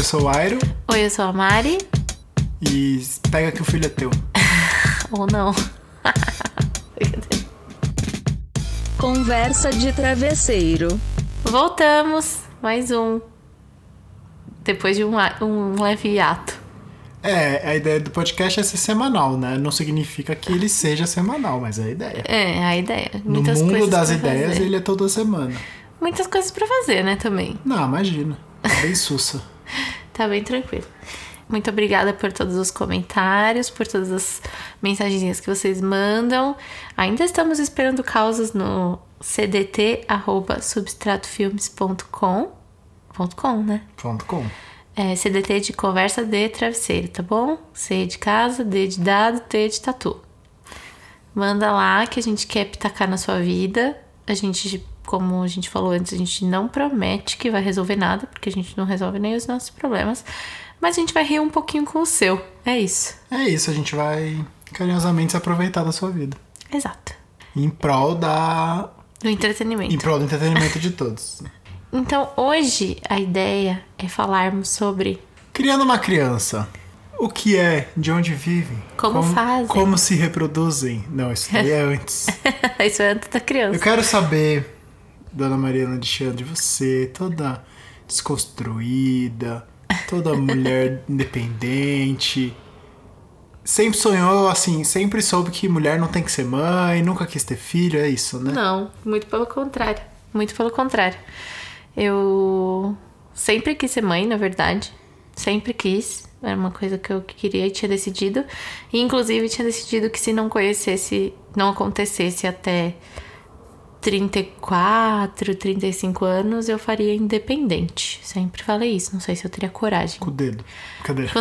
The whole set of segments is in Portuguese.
eu sou o Airo. Oi, eu sou a Mari. E pega que o filho é teu. Ou não. Conversa de travesseiro. Voltamos. Mais um. Depois de um, um leve hiato. É, a ideia do podcast é ser semanal, né? Não significa que ele seja semanal, mas é a ideia. É, a ideia. No Muitas mundo coisas das ideias, fazer. ele é toda semana. Muitas coisas pra fazer, né, também. Não, imagina. É bem sussa. Tá bem tranquilo. Muito obrigada por todos os comentários, por todas as mensagens que vocês mandam. Ainda estamos esperando causas no cdt@substratofilmes.com. Ponto .com, né? Ponto com. É, CDT de conversa de travesseiro, tá bom? C de casa, D de dado, T de tatu. Manda lá que a gente quer pitacar na sua vida. A gente, como a gente falou antes, a gente não promete que vai resolver nada, porque a gente não resolve nem os nossos problemas. Mas a gente vai rir um pouquinho com o seu. É isso. É isso, a gente vai carinhosamente se aproveitar da sua vida. Exato. Em prol da. Do entretenimento. Em prol do entretenimento de todos. Então, hoje a ideia é falarmos sobre Criando uma criança. O que é? De onde vivem? Como fazem? Como se reproduzem? Não, isso daí é antes. isso é antes da criança. Eu quero saber, Dona Mariana de Alexandre, você, toda desconstruída, toda mulher independente. Sempre sonhou assim, sempre soube que mulher não tem que ser mãe, nunca quis ter filho, é isso, né? Não, muito pelo contrário. Muito pelo contrário. Eu sempre quis ser mãe, na verdade. Sempre quis. Era uma coisa que eu queria e tinha decidido. E, inclusive, tinha decidido que se não conhecesse, não acontecesse até 34, 35 anos, eu faria independente. Sempre falei isso. Não sei se eu teria coragem. Com o dedo. Cadê?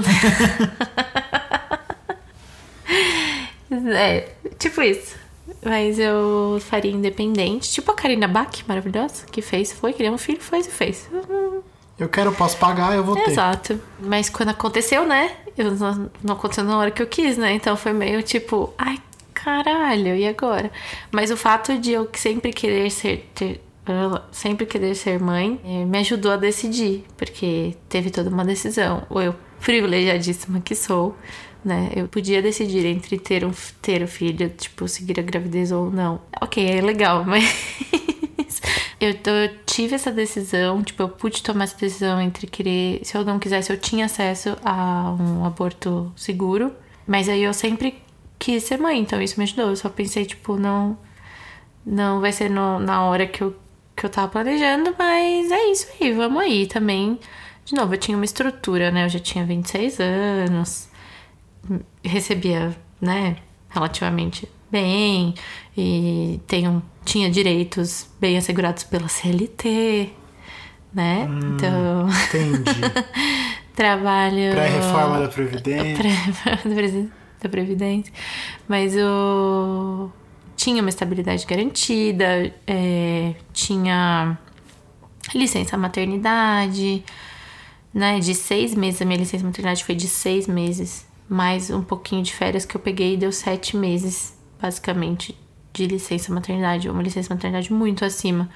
É, tipo isso. Mas eu faria independente. Tipo a Karina Bach, maravilhosa, que fez, foi, queria um filho, fez e fez. Eu quero, posso pagar, eu vou ter. Exato. Mas quando aconteceu, né? Eu, não, não aconteceu na hora que eu quis, né? Então foi meio tipo, ai, caralho, e agora? Mas o fato de eu sempre querer ser. Ter, sempre querer ser mãe eh, me ajudou a decidir, porque teve toda uma decisão. Ou eu, privilegiadíssima que sou, né? Eu podia decidir entre ter um ter o filho, tipo, seguir a gravidez ou não. Ok, é legal, mas eu, eu tive essa decisão, tipo, eu pude tomar essa decisão entre querer, se eu não quisesse, eu tinha acesso a um aborto seguro, mas aí eu sempre quis ser mãe, então isso me ajudou. Eu só pensei, tipo, não não vai ser no, na hora que eu que eu tava planejando, mas é isso aí, vamos aí também. De novo, eu tinha uma estrutura, né? Eu já tinha 26 anos recebia, né, relativamente bem e tenho, tinha direitos bem assegurados pela CLT, né? Hum, então, Entendi. trabalho Pré-reforma da Previdência. pré- da Previdência, mas eu tinha uma estabilidade garantida, é, tinha licença maternidade, né? De seis meses, a minha licença maternidade foi de seis meses mais um pouquinho de férias que eu peguei deu sete meses, basicamente, de licença maternidade. Uma licença maternidade muito acima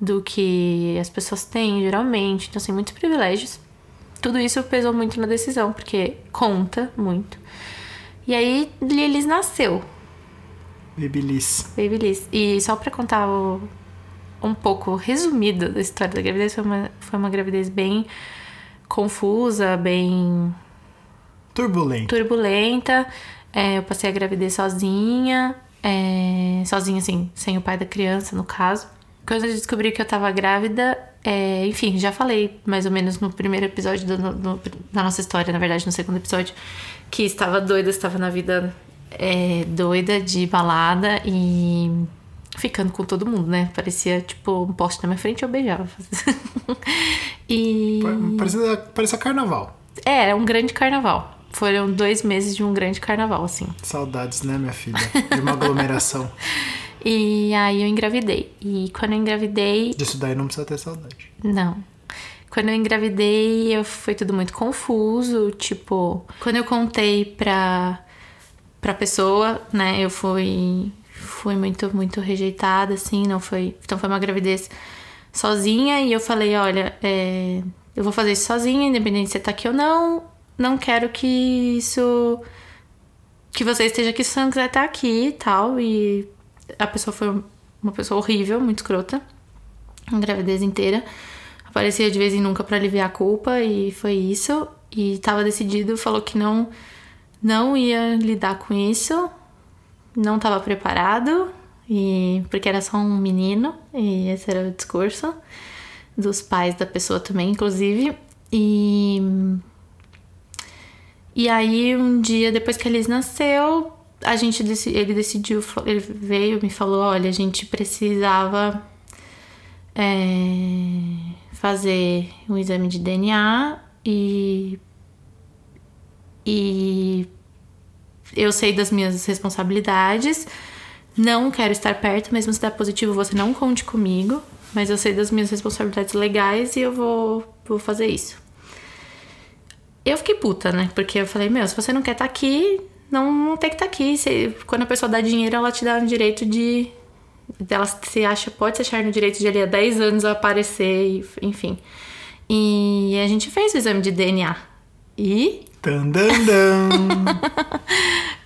do que as pessoas têm, geralmente. Então, assim, muitos privilégios. Tudo isso pesou muito na decisão, porque conta muito. E aí, Lilis nasceu. Babyliss. Babyliss. E só pra contar o, um pouco resumido da história da gravidez, foi uma, foi uma gravidez bem confusa, bem Turbulento. turbulenta. É, eu passei a gravidez sozinha. é, sozinha, assim, sem o pai da criança, no caso. Quando eu descobri que eu tava grávida, é, enfim, já falei mais ou menos no primeiro episódio do- da nossa história, na verdade, no segundo episódio, que estava doida, estava na vida é, doida de balada e ficando com todo mundo, né? Parecia tipo um poste na minha frente eu beijava. e. Parecia, parecia carnaval. É, era um grande carnaval. Foram dois meses de um grande carnaval, assim. Saudades, né, minha filha? De uma aglomeração. E aí eu engravidei. E quando eu engravidei, Disso daí não precisa ter saudade. não. Quando eu engravidei, eu, foi tudo muito confuso. Tipo, quando eu contei pra, pra pessoa, né, eu fui, fui muito, muito rejeitada, assim. Não foi. Então foi uma gravidez sozinha. E eu falei: olha, é, eu vou fazer isso sozinha, independente se você tá aqui ou não. Não quero que isso. Que você esteja aqui se você não quiser estar aqui e tal. E a pessoa foi uma pessoa horrível, muito escrota. A gravidez inteira. Aparecia de vez em nunca pra aliviar a culpa e foi isso. E tava decidido, falou que não, não ia lidar com isso. Não tava preparado. E porque era só um menino. E esse era o discurso dos pais da pessoa também, inclusive. E. E aí, um dia depois que a Liz nasceu, a gente ele decidiu, ele veio me falou, olha, a gente precisava é, fazer um exame de DNA e e eu sei das minhas responsabilidades. Não quero estar perto, mesmo se der positivo, você não conte comigo. Mas eu sei das minhas responsabilidades legais e eu vou, vou fazer isso. Eu fiquei puta, né? Porque eu falei, meu, se você não quer estar aqui, não, não tem que estar aqui. Se- quando a pessoa dá dinheiro, ela te dá o direito de. Ela se acha, pode se achar no direito de ali há 10 anos aparecer, enfim. E a gente fez o exame de DNA. E Tan, dan, dan.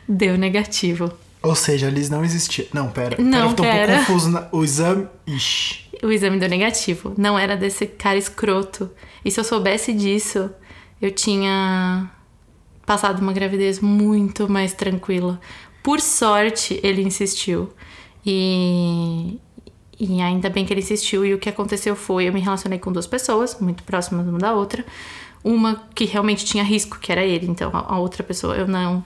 deu negativo. Ou seja, Liz não existia. Não, pera. Não, pera, eu tô um pouco confuso. Na... O exame. Ixi. O exame deu negativo. Não era desse cara escroto. E se eu soubesse disso, eu tinha passado uma gravidez muito mais tranquila. Por sorte, ele insistiu. E, e ainda bem que ele insistiu. E o que aconteceu foi: eu me relacionei com duas pessoas, muito próximas uma da outra. Uma que realmente tinha risco, que era ele. Então, a, a outra pessoa eu não.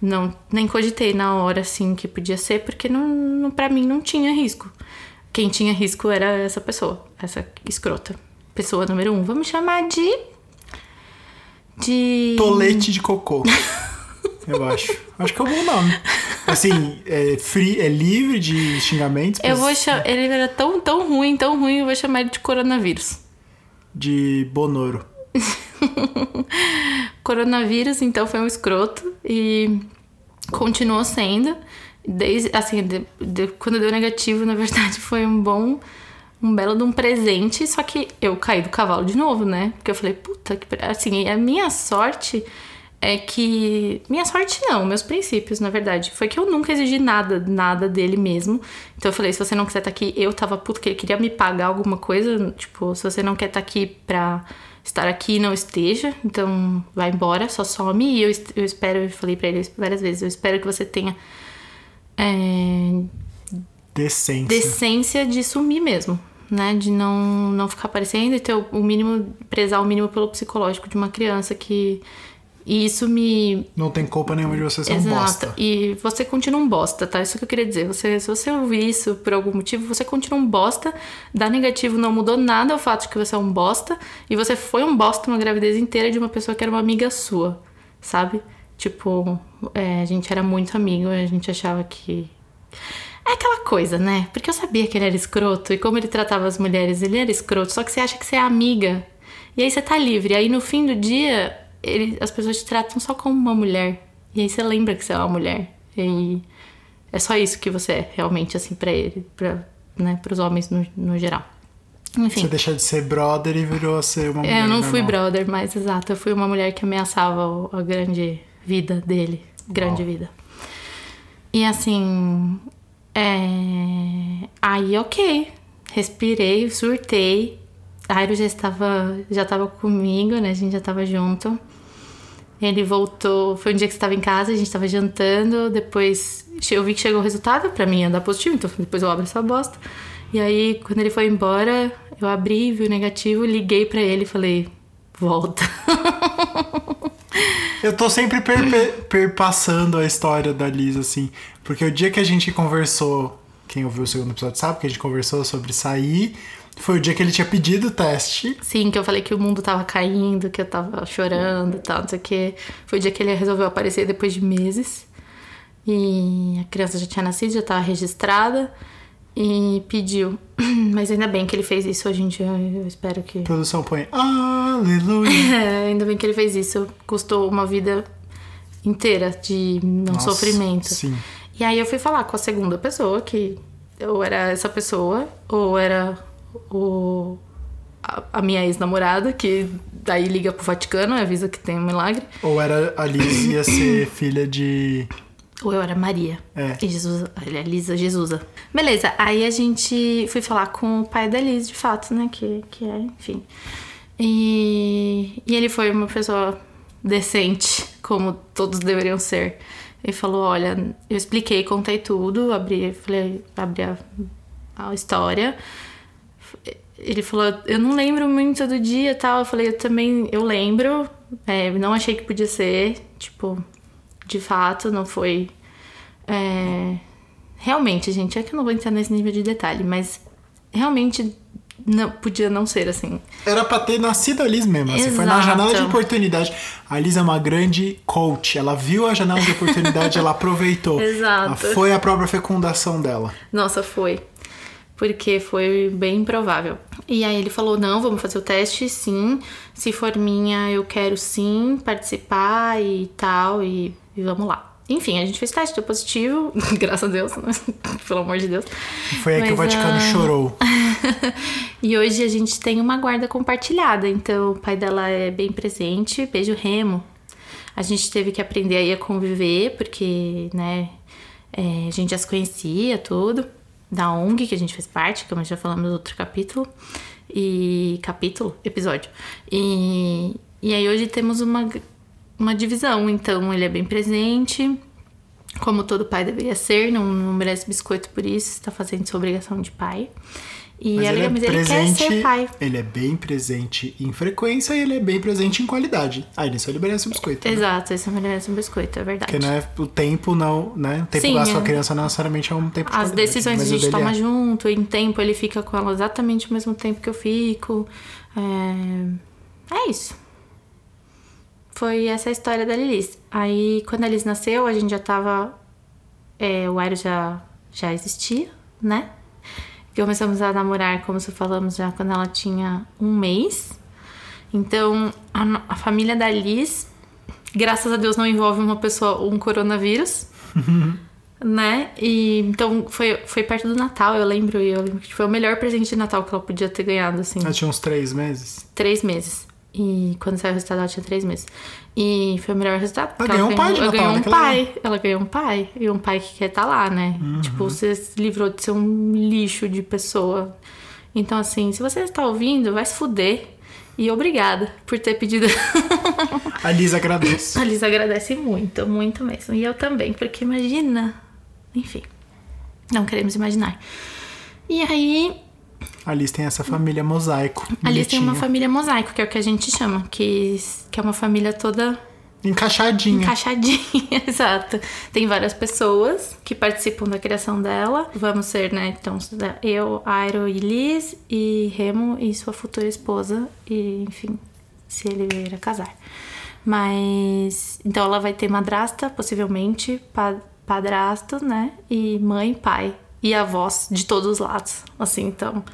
Não, nem cogitei na hora assim que podia ser, porque não, não, para mim não tinha risco. Quem tinha risco era essa pessoa, essa escrota. Pessoa número um. Vamos chamar de. De. Tolete de cocô. eu acho. Acho que é um bom nome. Assim, é, free, é livre de xingamentos. Eu vou chamar. Ele era tão, tão ruim, tão ruim, eu vou chamar ele de coronavírus. De Bonoro. Coronavírus, então, foi um escroto e continuou sendo. Desde, assim, de- de- quando deu negativo, na verdade, foi um bom, um belo de um presente. Só que eu caí do cavalo de novo, né? Porque eu falei, puta, que. Assim, a minha sorte é que. Minha sorte não, meus princípios, na verdade. Foi que eu nunca exigi nada, nada dele mesmo. Então eu falei, se você não quiser estar aqui, eu tava puto que ele queria me pagar alguma coisa. Tipo, se você não quer estar aqui pra estar aqui, não esteja. Então vai embora, só some. E eu, eu espero, eu falei pra ele várias vezes, eu espero que você tenha. é, Decência. decência de sumir mesmo, né? De não, não ficar aparecendo e ter o, o mínimo, prezar o mínimo pelo psicológico de uma criança que. E isso me. Não tem culpa nenhuma de você ser um Exato. bosta. E você continua um bosta, tá? Isso que eu queria dizer. Você, se você ouvir isso por algum motivo, você continua um bosta. Dar negativo não mudou nada o fato de que você é um bosta. E você foi um bosta uma gravidez inteira de uma pessoa que era uma amiga sua, sabe? Tipo, é, a gente era muito amigo, a gente achava que. É aquela coisa, né? Porque eu sabia que ele era escroto e como ele tratava as mulheres, ele era escroto, só que você acha que você é amiga. E aí você tá livre. Aí no fim do dia, ele, as pessoas te tratam só como uma mulher. E aí você lembra que você é uma mulher. E é só isso que você é, realmente, assim, pra ele, pra, né, pros homens no, no geral. Enfim. Você deixou de ser brother e virou a ser uma mulher É, eu não fui normal. brother, mas exato. Eu fui uma mulher que ameaçava a grande vida dele. Grande vida. E assim. É... Aí, ok. Respirei, surtei. A Airo já estava, já estava comigo, né? A gente já estava junto. Ele voltou. Foi um dia que você estava em casa, a gente estava jantando. Depois eu vi que chegou o resultado. Pra mim ia dar positivo, então depois eu abro essa bosta. E aí, quando ele foi embora, eu abri, vi o negativo, liguei pra ele e falei: volta. Eu tô sempre perpassando a história da Liz, assim. Porque o dia que a gente conversou, quem ouviu o segundo episódio sabe que a gente conversou sobre sair, foi o dia que ele tinha pedido o teste. Sim, que eu falei que o mundo tava caindo, que eu tava chorando e tal, não sei o que. Foi o dia que ele resolveu aparecer depois de meses. E a criança já tinha nascido, já tava registrada. E pediu. Mas ainda bem que ele fez isso hoje em dia. Eu espero que. A produção põe aleluia. É, ainda bem que ele fez isso. Custou uma vida inteira de não Nossa, sofrimento. Sim. E aí eu fui falar com a segunda pessoa, que ou era essa pessoa, ou era o, a, a minha ex-namorada, que daí liga pro Vaticano e avisa que tem um milagre. Ou era a Liz ia ser filha de. Ou eu era Maria. É. E Jesus, ele é Lisa Jesusa. Beleza, aí a gente foi falar com o pai da Liz, de fato, né? Que, que é, enfim. E, e ele foi uma pessoa decente, como todos deveriam ser. Ele falou: Olha, eu expliquei, contei tudo, abri, falei, abri a, a história. Ele falou: Eu não lembro muito do dia e tal. Eu falei: Eu também, eu lembro. É, não achei que podia ser. Tipo, de fato, não foi. é, realmente, gente, é que eu não vou entrar nesse nível de detalhe, mas realmente não, podia não ser assim. Era pra ter nascido a Liz mesmo. Assim, foi na janela de oportunidade. A Liz é uma grande coach. Ela viu a janela de oportunidade, ela aproveitou. Exato. Ela Foi a própria fecundação dela. Nossa, foi. Porque foi bem improvável. E aí ele falou: não, vamos fazer o teste, sim. Se for minha, eu quero sim participar e tal. E, e vamos lá. Enfim, a gente fez teste, deu positivo, graças a Deus, né? pelo amor de Deus. Foi aí que o Mas, Vaticano ah, chorou. E hoje a gente tem uma guarda compartilhada, então o pai dela é bem presente. Beijo, Remo. A gente teve que aprender aí a conviver, porque, né, é, a gente já se conhecia, tudo. Da ONG, que a gente fez parte, como já falamos no outro capítulo. E. capítulo? Episódio. E, e aí hoje temos uma, uma divisão, então ele é bem presente. Como todo pai deveria ser, não, não merece biscoito por isso, está fazendo sua obrigação de pai. E Mas é ele é mas ele quer ser pai. Ele é bem presente em frequência e ele é bem presente em qualidade. Aí nisso ele merece um biscoito. né? Exato, esse merece um biscoito, é verdade. Porque né, o tempo não, né? O tempo Sim, da sua é. criança não necessariamente é um tempo de As decisões a gente toma é. junto, em tempo ele fica com ela exatamente o mesmo tempo que eu fico. É, é isso. Foi essa a história da Lilis. Aí, quando a Liz nasceu, a gente já tava. é, o Aero já, já existia, né? Começamos a namorar, como se falamos, já quando ela tinha um mês. Então, a, a família da Liz, graças a Deus, não envolve uma pessoa, um coronavírus né? E então foi, foi perto do Natal, eu lembro, e eu lembro que foi o melhor presente de Natal que ela podia ter ganhado, assim. Ela tinha uns três meses. Três meses. E quando saiu o resultado, ela tinha três meses. E foi o melhor resultado. porque ganhou um pai de ela Natal, ganhou um pai. Ela ganhou um pai. E um pai que quer estar lá, né? Uhum. Tipo, você se livrou de ser um lixo de pessoa. Então, assim, se você está ouvindo, vai se fuder. E obrigada por ter pedido. A Liz agradece. A Liz agradece muito, muito mesmo. E eu também, porque imagina. Enfim, não queremos imaginar. E aí, A Liz tem essa família mosaico. a Liz tem uma família mosaico, que é o que a gente chama, que, que é uma família toda Encaixadinha. encaixadinha, exato. Tem várias pessoas que participam da criação dela. Vamos ser, né? Então, eu, Airo e Liz, e Remo e sua futura esposa, e enfim, se ele vier a casar. Mas. Então, ela vai ter madrasta, possivelmente, pa- padrasto, né? E mãe, pai. E avós de todos os lados. Assim, então.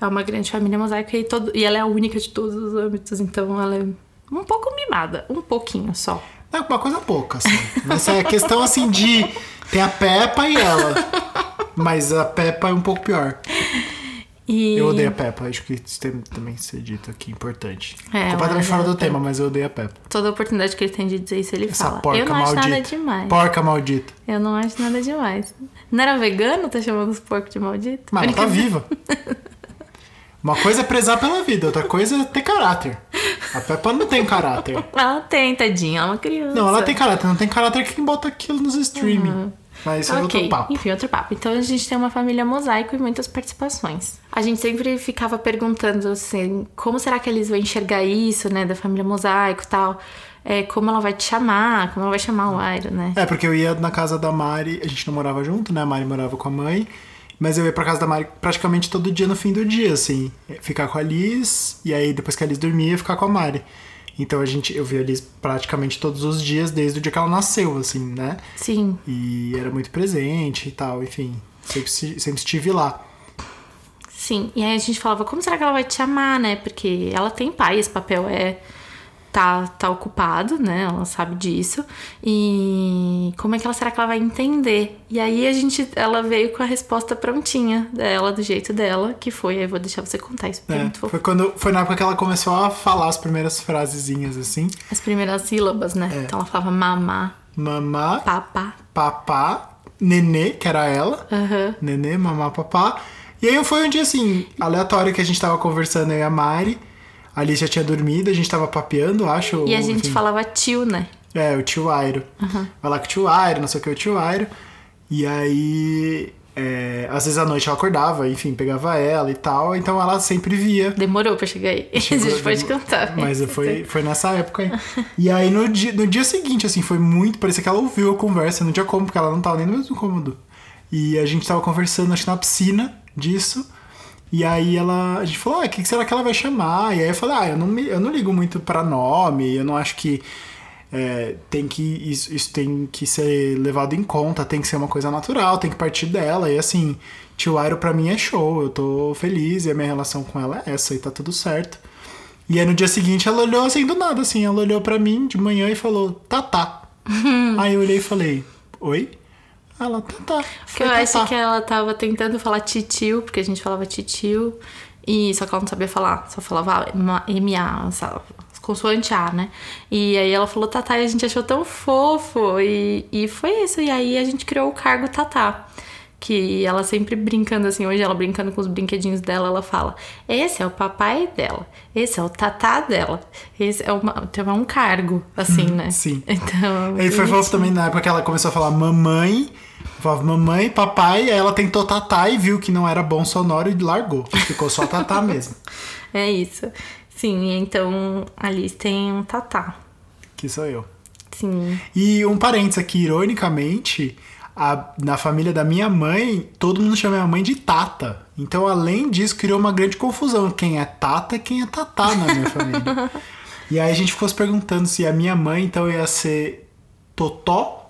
É uma grande família mosaica e, todo, e ela é a única de todos os âmbitos, então ela é um pouco mimada, um pouquinho só. É uma coisa pouca, assim. Essa é a questão, assim, de... Tem a Peppa e ela. Mas a Peppa é um pouco pior. E... Eu odeio a Peppa. Acho que isso tem também que ser dito aqui, importante. É, Completamente eu fora do odeio a tema, mas eu odeio a Peppa. Toda oportunidade que ele tem de dizer isso, ele Essa fala. porca Eu não maldita. acho nada demais. Porca maldita. Eu não acho nada demais. Não era vegano? Tá chamando os porcos de maldito? Mas ela tá viva. Uma coisa é prezar pela vida, outra coisa é ter caráter. A Peppa não tem caráter. Ela tem, tadinha. Ela é uma criança. Não, ela tem caráter. Não tem caráter quem bota aquilo nos streaming. Mas isso é Ok, outro papo. enfim, outro papo. Então a gente tem uma família mosaico e muitas participações. A gente sempre ficava perguntando assim, como será que eles vão enxergar isso, né, da família mosaico e tal? É, como ela vai te chamar, como ela vai chamar o Airo, né? É, porque eu ia na casa da Mari, a gente não morava junto, né? A Mari morava com a mãe. Mas eu ia pra casa da Mari praticamente todo dia no fim do dia, assim. Ficar com a Liz, e aí depois que a Liz dormia, ia ficar com a Mari. Então a gente, eu via Liz praticamente todos os dias, desde o dia que ela nasceu, assim, né? Sim, E era muito presente e tal, enfim. Sempre, se- sempre estive lá. sim. E aí a gente falava, como será que ela vai te chamar, né? Porque ela tem pai, esse papel é tá, tá ocupado, né? Ela sabe disso. E como é que ela será que ela vai entender? E aí a gente, ela veio com a resposta prontinha dela, do jeito dela, que foi, eu vou deixar você contar isso, porque é, É, muito fofo. foi, quando, foi na época que ela começou a falar as primeiras frasezinhas assim. As primeiras sílabas, né? É. Então ela falava mamá, Mamá, papá. papá, nenê, que era ela. Aham. Nenê, mamá, papá. E aí foi um dia assim, aleatório que a gente tava conversando eu e a Mari. A Alice já tinha dormido, a gente tava papeando, acho. E a gente enfim. falava tio, né? É, o tio Airo. Vai lá com o tio Airo, não sei o que, o tio Airo. E aí, é, às vezes à noite ela acordava, enfim, pegava ela e tal. Então ela sempre via. Demorou pra chegar aí. a gente pode cantar. Mas foi, foi nessa época aí. E aí no dia, no dia seguinte, assim, foi muito. Parecia que ela ouviu a conversa, não tinha como, porque ela não tava nem no mesmo cômodo. E a gente tava conversando, acho que na piscina disso. E aí ela. A gente falou, ah, o que será que ela vai chamar? E aí eu falei, ah, eu não, me, eu não ligo muito pra nome, eu não acho que. é, tem que isso, isso tem que ser levado em conta, tem que ser uma coisa natural, tem que partir dela. E assim, tio Airo pra mim é show, eu tô feliz e a minha relação com ela é essa e tá tudo certo. E aí no dia seguinte ela olhou assim do nada, assim, ela olhou pra mim de manhã e falou, Tatá. aí eu olhei e falei, oi? Ela, Tatá. Porque eu acho que ela tava tentando falar titio, porque a gente falava titio, e só que ela não sabia falar, só falava ma- consoante A, né? E aí ela falou Tatá e a gente achou tão fofo, e, e foi isso. E aí a gente criou o cargo Tatá. Que ela sempre brincando assim, hoje ela brincando com os brinquedinhos dela, ela fala: Esse é o papai dela, esse é o tatá dela, esse é, uma, então é um cargo, assim, né? sim. Então. E foi fofo também na época que ela começou a falar mamãe, falava mamãe, papai, aí ela tentou tatá e viu que não era bom sonoro e largou. Ficou só tatá mesmo. É isso. Sim, então a Liz tem um tatá. Que sou eu. Sim. E um parênteses aqui, ironicamente, a- na família da minha mãe, todo mundo chama minha mãe de Tata. Então, além disso, criou uma grande confusão. Quem é Tata e quem é Tatá na minha família. e aí a gente ficou se perguntando se a minha mãe, então, ia ser Totó?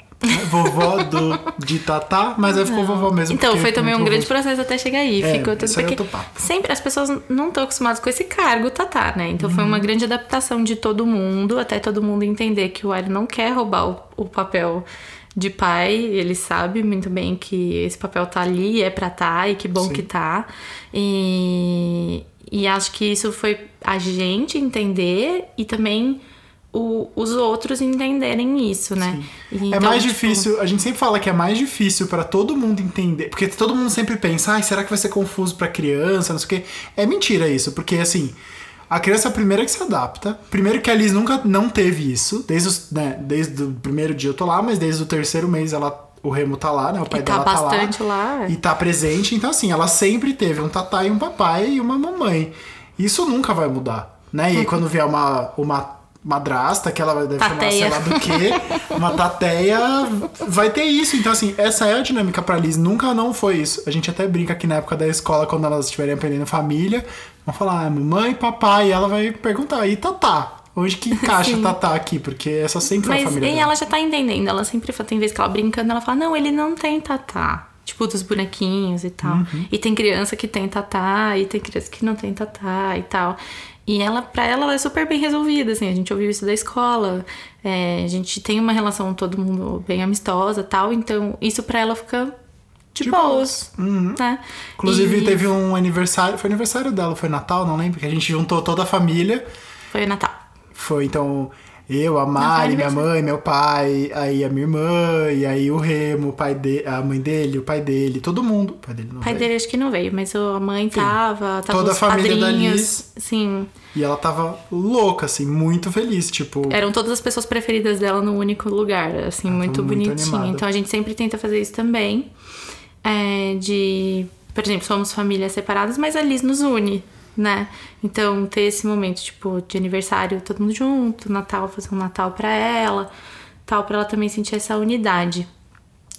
Vovó do, de Tatá, mas aí ficou vovó mesmo. Então, foi também um grande processo até chegar aí. É, Ficou tudo é porque sempre as pessoas não estão acostumadas com esse cargo, tatá, né? Então Uhum. foi uma grande adaptação de todo mundo, até todo mundo entender que o Ario não quer roubar o, o papel de pai, ele sabe muito bem que esse papel tá ali, é pra tá, e que bom Sim. que tá. E, e acho que isso foi a gente entender e também o- os outros entenderem isso, né? É então, mais tipo, difícil, a gente sempre fala que é mais difícil pra todo mundo entender, porque todo mundo sempre pensa, ai, será que vai ser confuso pra criança, não sei o quê. É mentira isso, porque assim, a criança é a primeira que se adapta. Primeiro que a Liz nunca não teve isso, desde, os, né, desde o primeiro dia eu tô lá, mas desde o terceiro mês ela o Remo tá lá, né? O pai E tá dela tá bastante lá. lá, é. E tá presente, então assim, ela sempre teve um tatá e um papai e uma mamãe. Isso nunca vai mudar, né? E aí quando vier uma, uma madrasta, que ela vai deve chamar, sei Tateia. lá do quê, uma tateia, vai ter isso. Então, assim, essa é a dinâmica pra Liz. Nunca não foi isso. A gente até brinca aqui na época da escola, quando elas estiverem aprendendo família, vão falar, ah, mamãe, papai, e ela vai perguntar, e tatá? Onde que encaixa Sim. tatá aqui? Porque essa sempre foi a Mas família e dela. ela já tá entendendo. Ela sempre fala, tem vezes que ela brincando, ela fala, não, ele não tem tatá. Tipo, dos bonequinhos e tal. Uhum. E tem criança que tem tatá, e tem criança que não tem tatá e tal. E ela, pra ela, ela é super bem resolvida, assim. A gente ouviu isso da escola. É, a gente tem uma relação todo mundo bem amistosa e tal. Então, isso pra ela fica de, De boas, né? Inclusive, E teve um aniversário, foi aniversário dela, foi Natal, não lembro, que a gente juntou toda a família. Foi o Natal. Foi então eu, a Mari, minha mãe, meu pai, aí a minha irmã, e aí o Remo, o pai de, a mãe dele, o pai dele, todo mundo. O pai dele não pai veio. dele acho que não veio, mas a mãe tava, tava Toda a família da padrinhos. Liz. Sim. E ela tava louca, assim, muito feliz, tipo. Eram todas as pessoas preferidas dela no único lugar, assim, muito muito bonitinho. então a gente sempre tenta fazer isso também. É, de, por exemplo, somos famílias separadas, mas a Liz nos une, né? Então ter esse momento, tipo, de aniversário, todo mundo junto, Natal, fazer um Natal pra ela, tal, pra ela também sentir essa unidade.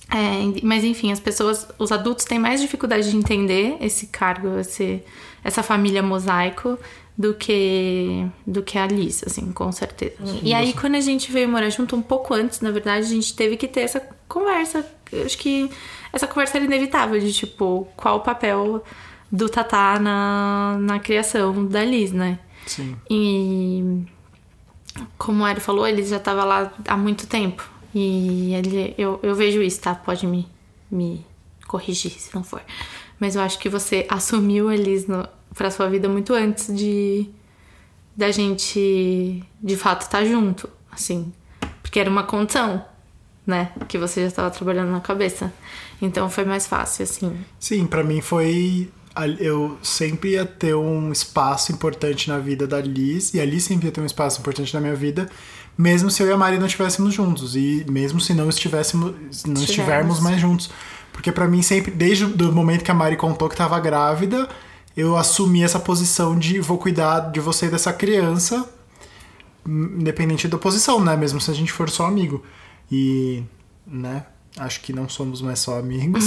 É, mas enfim, as pessoas, os adultos têm mais dificuldade de entender esse cargo, esse, essa família mosaico do que do que a Liz, assim, com certeza. e aí quando a gente veio morar junto um pouco antes, na verdade, a gente teve que ter essa conversa. Eu acho que essa conversa era inevitável de tipo, qual o papel do Tatá na, na criação da Liz, né? Sim. E como o Ari falou, ele já tava lá há muito tempo. E ele, eu, eu vejo isso, tá? Pode me, me corrigir se não for. Mas eu acho que você assumiu a Liz no, pra sua vida muito antes de da gente de fato estar junto, assim. Porque era uma condição, né? Que você já estava trabalhando na cabeça. Então foi mais fácil, assim. Sim, pra mim foi. Eu sempre ia ter um espaço importante na vida da Liz, e a Liz sempre ia ter um espaço importante na minha vida, mesmo se eu e a Mari não estivéssemos juntos, e mesmo se não estivéssemos, não estivermos Estivermos. mais juntos. Porque pra mim sempre, desde o momento que a Mari contou que tava grávida, eu assumi essa posição de vou cuidar de você e dessa criança, independente da posição, né? Mesmo se a gente for só amigo. E, né? Acho que não somos mais só amigos.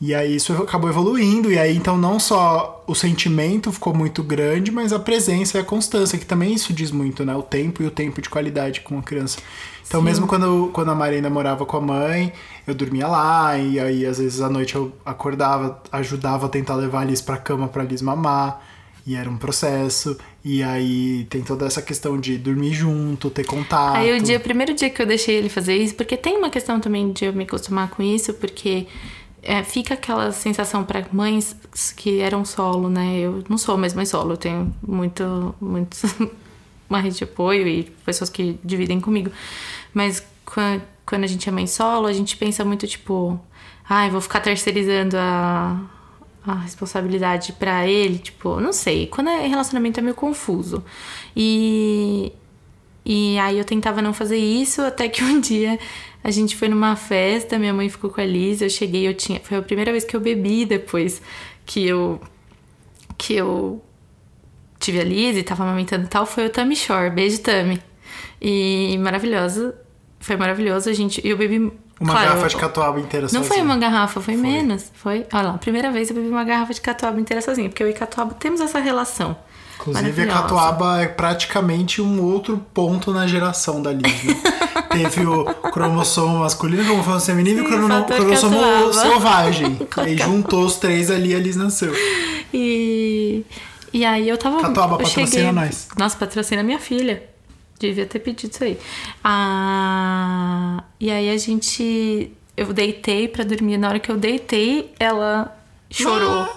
E aí isso acabou evoluindo, e aí então não só o sentimento ficou muito grande, mas a presença e a constância, que também isso diz muito, né? O tempo e o tempo de qualidade com a criança. Então, Sim. mesmo quando, quando a Marina morava com a mãe, eu dormia lá, e aí às vezes à noite eu acordava, ajudava a tentar levar a Liz pra cama pra Liz mamar. E era um processo. E aí tem toda essa questão de dormir junto, ter contato. Aí o dia, o primeiro dia que eu deixei ele fazer isso, porque tem uma questão também de eu me acostumar com isso, porque é, fica aquela sensação para mães que eram solo, né? Eu não sou mais mãe solo, eu tenho muito, muito uma rede de apoio e pessoas que dividem comigo. Mas quan- quando a gente é mãe solo, a gente pensa muito tipo, ai, vou ficar terceirizando a, a responsabilidade pra ele, tipo, não sei. Quando é relacionamento é meio confuso. E e aí eu tentava não fazer isso, até que um dia a gente foi numa festa, minha mãe ficou com a Liz, eu cheguei, eu tinha. Foi a primeira vez que eu bebi depois que eu. que eu tive a Liz e tava amamentando e tal, foi o Tami Shore. Beijo, Tami. E maravilhosa. Foi maravilhoso, a gente. Eu bebi. Uma claro, garrafa de catuaba inteira Não foi sozinha. uma garrafa, foi, Foi. menos. Foi. Olha lá, a primeira vez eu bebi uma garrafa de catuaba inteira sozinha, porque eu e catuaba temos essa relação. Inclusive, a catuaba é praticamente um outro ponto na geração da Liz, né? Teve o cromossomo masculino, o cromossomo feminino e o Sim, crono- fator cromossomo catuaba. selvagem. Aí juntou os três ali e a Liz nasceu. E, e aí eu tava. Catuaba, eu patrocina cheguei, nós. Nossa, patrocina minha filha. Devia ter pedido isso aí. Ah, e aí a gente. Eu deitei pra dormir. Na hora que eu deitei, ela chorou. Ah.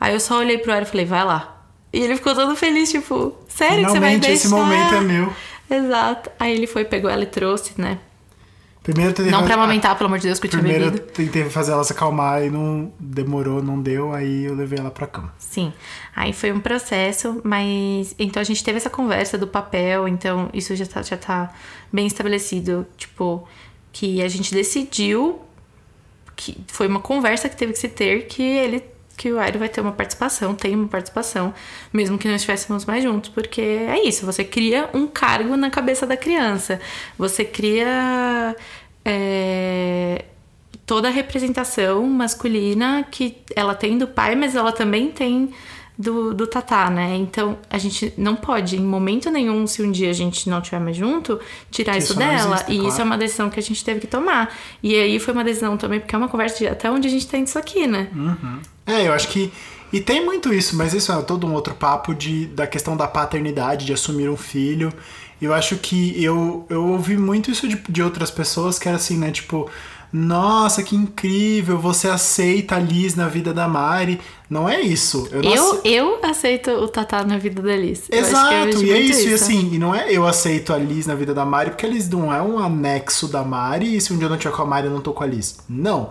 Aí eu só olhei pro ar e falei, vai lá. E ele ficou todo feliz, tipo, sério que você vai Finalmente deixar? esse momento é meu. Exato. Aí ele foi, pegou ela e trouxe, né? Primeiro tentei Não fazer- pra amamentar, pelo amor de Deus, que eu tinha Primeiro bebido. tentei fazer ela se acalmar e não demorou, não deu, aí eu levei ela pra cama. Sim. Aí foi um processo, mas. Então a gente teve essa conversa do papel, então isso já tá, já tá bem estabelecido. Tipo, que a gente decidiu que foi uma conversa que teve que se ter que ele. Que o Airo vai ter uma participação, tem uma participação, mesmo que não estivéssemos mais juntos, porque é isso, você cria um cargo na cabeça da criança. Você cria é, toda a representação masculina que ela tem do pai, mas ela também tem do, do Tatá, né? Então a gente não pode, em momento nenhum, se um dia a gente não estiver mais junto, tirar Que isso, isso dela. existe, e claro. isso é uma decisão que a gente teve que tomar. E aí foi uma decisão também, porque é uma conversa de até onde a gente tem disso aqui, né? É, eu acho que. E tem muito isso, mas isso é todo um outro papo de, da questão da paternidade, de assumir um filho. Eu acho que eu, eu ouvi muito isso de, de outras pessoas que era assim, né? Tipo, nossa, que incrível, você aceita a Liz na vida da Mari. Não é isso. Eu, Eu, ace- eu aceito o Tatá na vida da Liz. Exato, e é muito isso, e assim, e não é eu aceito a Liz na vida da Mari, porque a Liz não é um anexo da Mari, e se um dia eu não tiver com a Mari, eu não tô com a Liz. Não.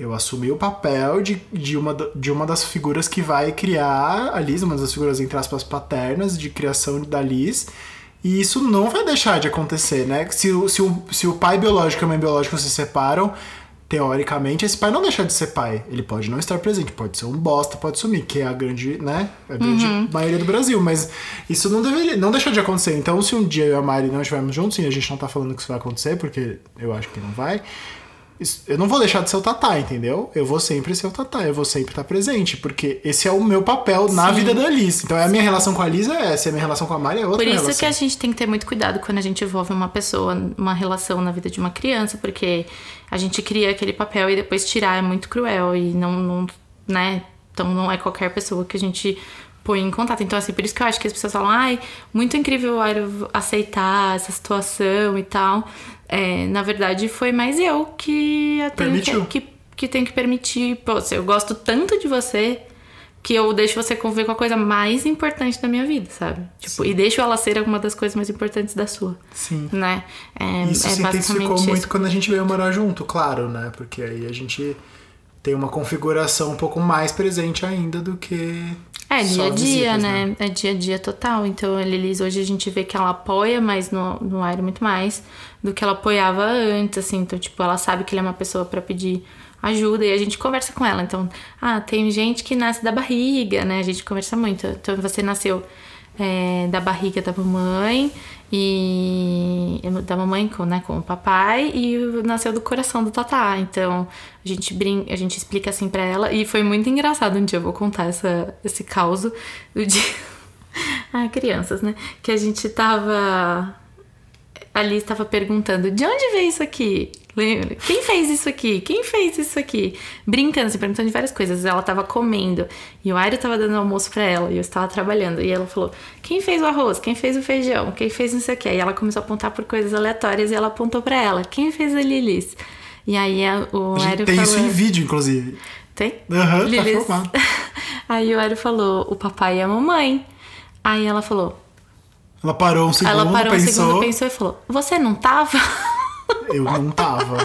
Eu assumi o papel de, de, uma, de uma das figuras que vai criar a Liz, uma das figuras, entre aspas, paternas de criação da Liz. E isso não vai deixar de acontecer, né? Se, o- se, o, se o pai biológico e a mãe biológica se separam, teoricamente, esse pai não deixa de ser pai. Ele pode não estar presente, pode ser um bosta, pode sumir, que é a grande, né? A grande maioria do Brasil. Mas isso não deveria, não deixa de acontecer. Então, se um dia eu e a Mari não estivermos juntos, e a gente não tá falando que isso vai acontecer, porque eu acho que não vai. Eu não vou deixar de ser o Tatá, entendeu? Eu vou sempre ser o Tatá, eu vou sempre estar presente, porque esse é o meu papel na Sim. vida da Liz. Então, a minha relação com a Liz é essa, e a minha relação com a Mari é outra Por isso relação. que a gente tem que ter muito cuidado quando a gente envolve uma pessoa, uma relação na vida de uma criança, porque a gente cria aquele papel e depois tirar é muito cruel e não, não né? Então não é qualquer pessoa que a gente põe em contato. Então, assim, por isso que eu acho que as pessoas falam, ai, muito incrível aceitar essa situação e tal. É, na verdade, foi mais eu que tenho que, que, que tenho que permitir. Pô, eu gosto tanto de você que eu deixo você conviver com a coisa mais importante da minha vida, sabe? Tipo, e deixo ela ser uma das coisas mais importantes da sua, Sim. né? É, Isso é se intensificou basicamente muito isso. quando a gente veio morar junto, claro, né? Porque aí a gente tem uma configuração um pouco mais presente ainda do que. É, dia a dia, visitas, né? É dia a dia total. Então, a Lilis, hoje a gente vê que ela apoia mais no, no Airo, muito mais do que ela apoiava antes, assim. Então, tipo, ela sabe que ele é uma pessoa pra pedir ajuda e a gente conversa com ela. Então, ah, tem gente que nasce da barriga, né? A gente conversa muito. Então, você nasceu é, da barriga da mamãe e da mamãe com, né, com o papai e nasceu do coração do Tatá. Então a gente brinca, a gente explica assim pra ela e foi muito engraçado um dia eu vou contar essa, esse caos do dia. Ai, crianças, né? Que a gente tava ali estava perguntando de onde veio isso aqui? Quem fez isso aqui? Quem fez isso aqui? Brincando, se perguntando de várias coisas. Ela tava comendo e o Airo tava dando almoço pra ela e eu estava trabalhando. E ela falou: Quem fez o arroz? Quem fez o feijão? Quem fez não sei o que? Aí ela começou a apontar por coisas aleatórias e ela apontou pra ela: Quem fez a Lilis? E aí a- o A Airo tem falou: isso em vídeo, inclusive. Tem? Aham, tá Lilis. filmado. Aí o Airo falou: O papai e a mamãe. Aí ela falou: Ela parou um segundo, Ela parou um pensou. segundo, pensou e falou: Você não tava? Eu não tava.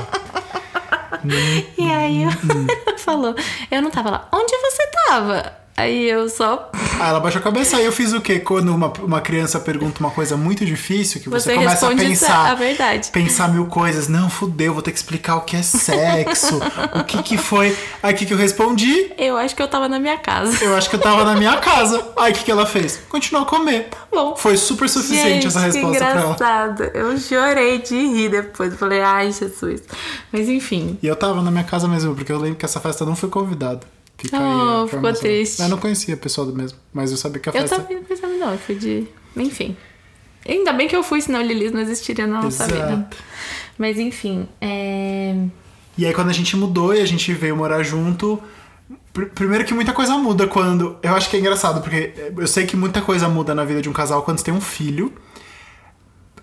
E aí Hum, ela falou, eu não tava lá. Onde você tava? Aí eu só. Aí ela baixou a cabeça. Aí eu fiz o quê? Quando uma, uma criança pergunta uma coisa muito difícil, que você, Você começa a pensar. a verdade. Pensar mil coisas. Não, fudeu, vou ter que explicar o que é sexo. o que que foi. Aí o que que eu respondi? Eu acho que eu tava na minha casa. Eu acho que eu tava na minha casa. Aí o que que ela fez? Continuou a comer. Bom. Foi super suficiente Gente, essa que resposta pra ela. engraçado. Eu chorei de rir depois. Falei, ai, Jesus. Mas enfim. E eu tava na minha casa mesmo, porque eu lembro que essa festa não fui convidado. Aí Oh, ficou triste. Eu não conhecia a pessoa do mesmo, mas eu sabia que a Eu festa. também não pensava, não. Eu fui de. Enfim. Ainda bem que eu fui, senão Lilis não existiria na nossa vida. Exato. Mas enfim. É... E aí quando a gente mudou e a gente veio morar junto, pr- primeiro que muita coisa muda quando, eu acho que é engraçado porque eu sei que muita coisa muda na vida de um casal quando você tem um filho.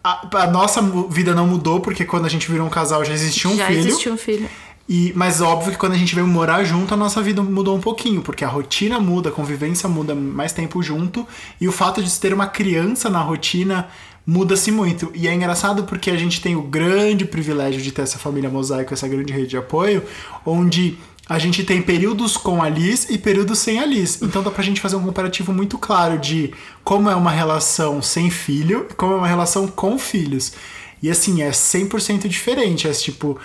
A, a nossa vida não mudou porque quando a gente virou um casal já existia um Já filho. existiu um filho. E, mas óbvio que quando a gente veio morar junto, a nossa vida mudou um pouquinho, porque a rotina muda, a convivência muda mais tempo junto, e o fato de ter uma criança na rotina muda-se muito. E é engraçado porque a gente tem o grande privilégio de ter essa família mosaico, essa grande rede de apoio, onde a gente tem períodos com a Liz e períodos sem a Liz. Então dá pra gente fazer um comparativo muito claro de como é uma relação sem filho e como é uma relação com filhos. E assim, é 100% diferente. É tipo,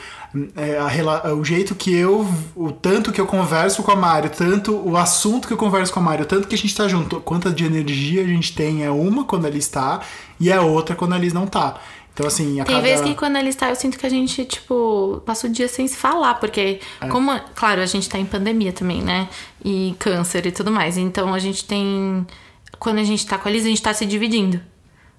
é, a rela- o jeito que eu. O tanto que eu converso com a Mário, tanto o assunto que eu converso com a Mário, tanto que a gente tá junto, quanta de energia a gente tem é uma quando ali está e é outra quando a Liz não tá. Então, assim, a Tem cada... vezes que quando ele está, eu sinto que a gente, tipo, passa o dia sem se falar, porque, É. como, claro, a gente tá em pandemia também, né? E câncer e tudo mais. Então a gente tem. Quando a gente tá com a Liz, a gente tá se dividindo,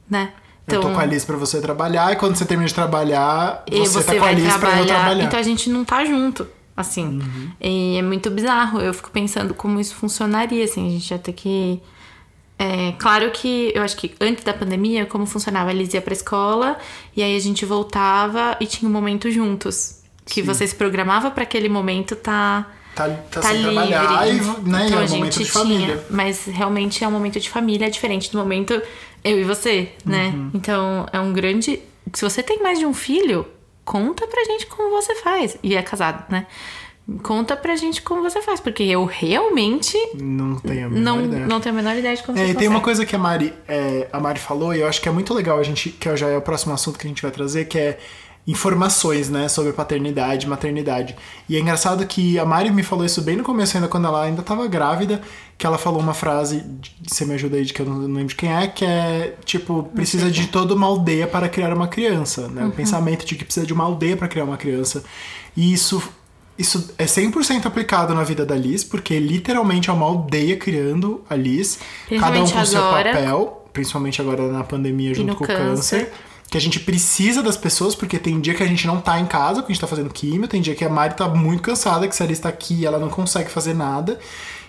né? Eu tô com a Liz pra você trabalhar e quando você termina de trabalhar, você, você tá com a Liz pra eu trabalhar. trabalhar. Então a gente não tá junto, assim. Uhum. E é muito bizarro. Eu fico pensando como isso funcionaria, assim. A gente ia ter que. É, claro que eu acho que antes da pandemia, como funcionava? A Liz ia pra escola e aí a gente voltava e tinha um momento juntos. Que Sim. você se programava pra aquele momento tá. Tá, tá, Tá sem livre. trabalhar e, né, então é um momento de tinha, família. mas realmente é um momento de família, diferente do momento eu e você, né? Uhum. Então é um grande. Se você tem mais de um filho, conta pra gente como você faz. E é casado, né? Conta pra gente como você faz, porque eu realmente Não tenho a menor não, ideia. não tenho a menor ideia de como É, você e tem uma coisa que a Mari, é, a Mari falou, e eu acho que é muito legal a gente, que já é o próximo assunto que a gente vai trazer, que é informações, né, sobre paternidade, maternidade. E é engraçado que a Mari me falou isso bem no começo, ainda quando ela ainda estava grávida, que ela falou uma frase, você me ajuda aí, de que eu não lembro de quem é, que é tipo, precisa de toda uma aldeia para criar uma criança, né? O pensamento de que precisa de uma aldeia para criar uma criança. E isso isso é 100% aplicado na vida da Liz, porque literalmente é uma aldeia criando a Liz, cada um com seu agora. papel, principalmente agora na pandemia junto com o câncer. câncer. Que a gente precisa das pessoas, porque tem dia que a gente não tá em casa, porque a gente tá fazendo químio, tem dia que a Mari tá muito cansada, que a Liz tá aqui ela não consegue fazer nada.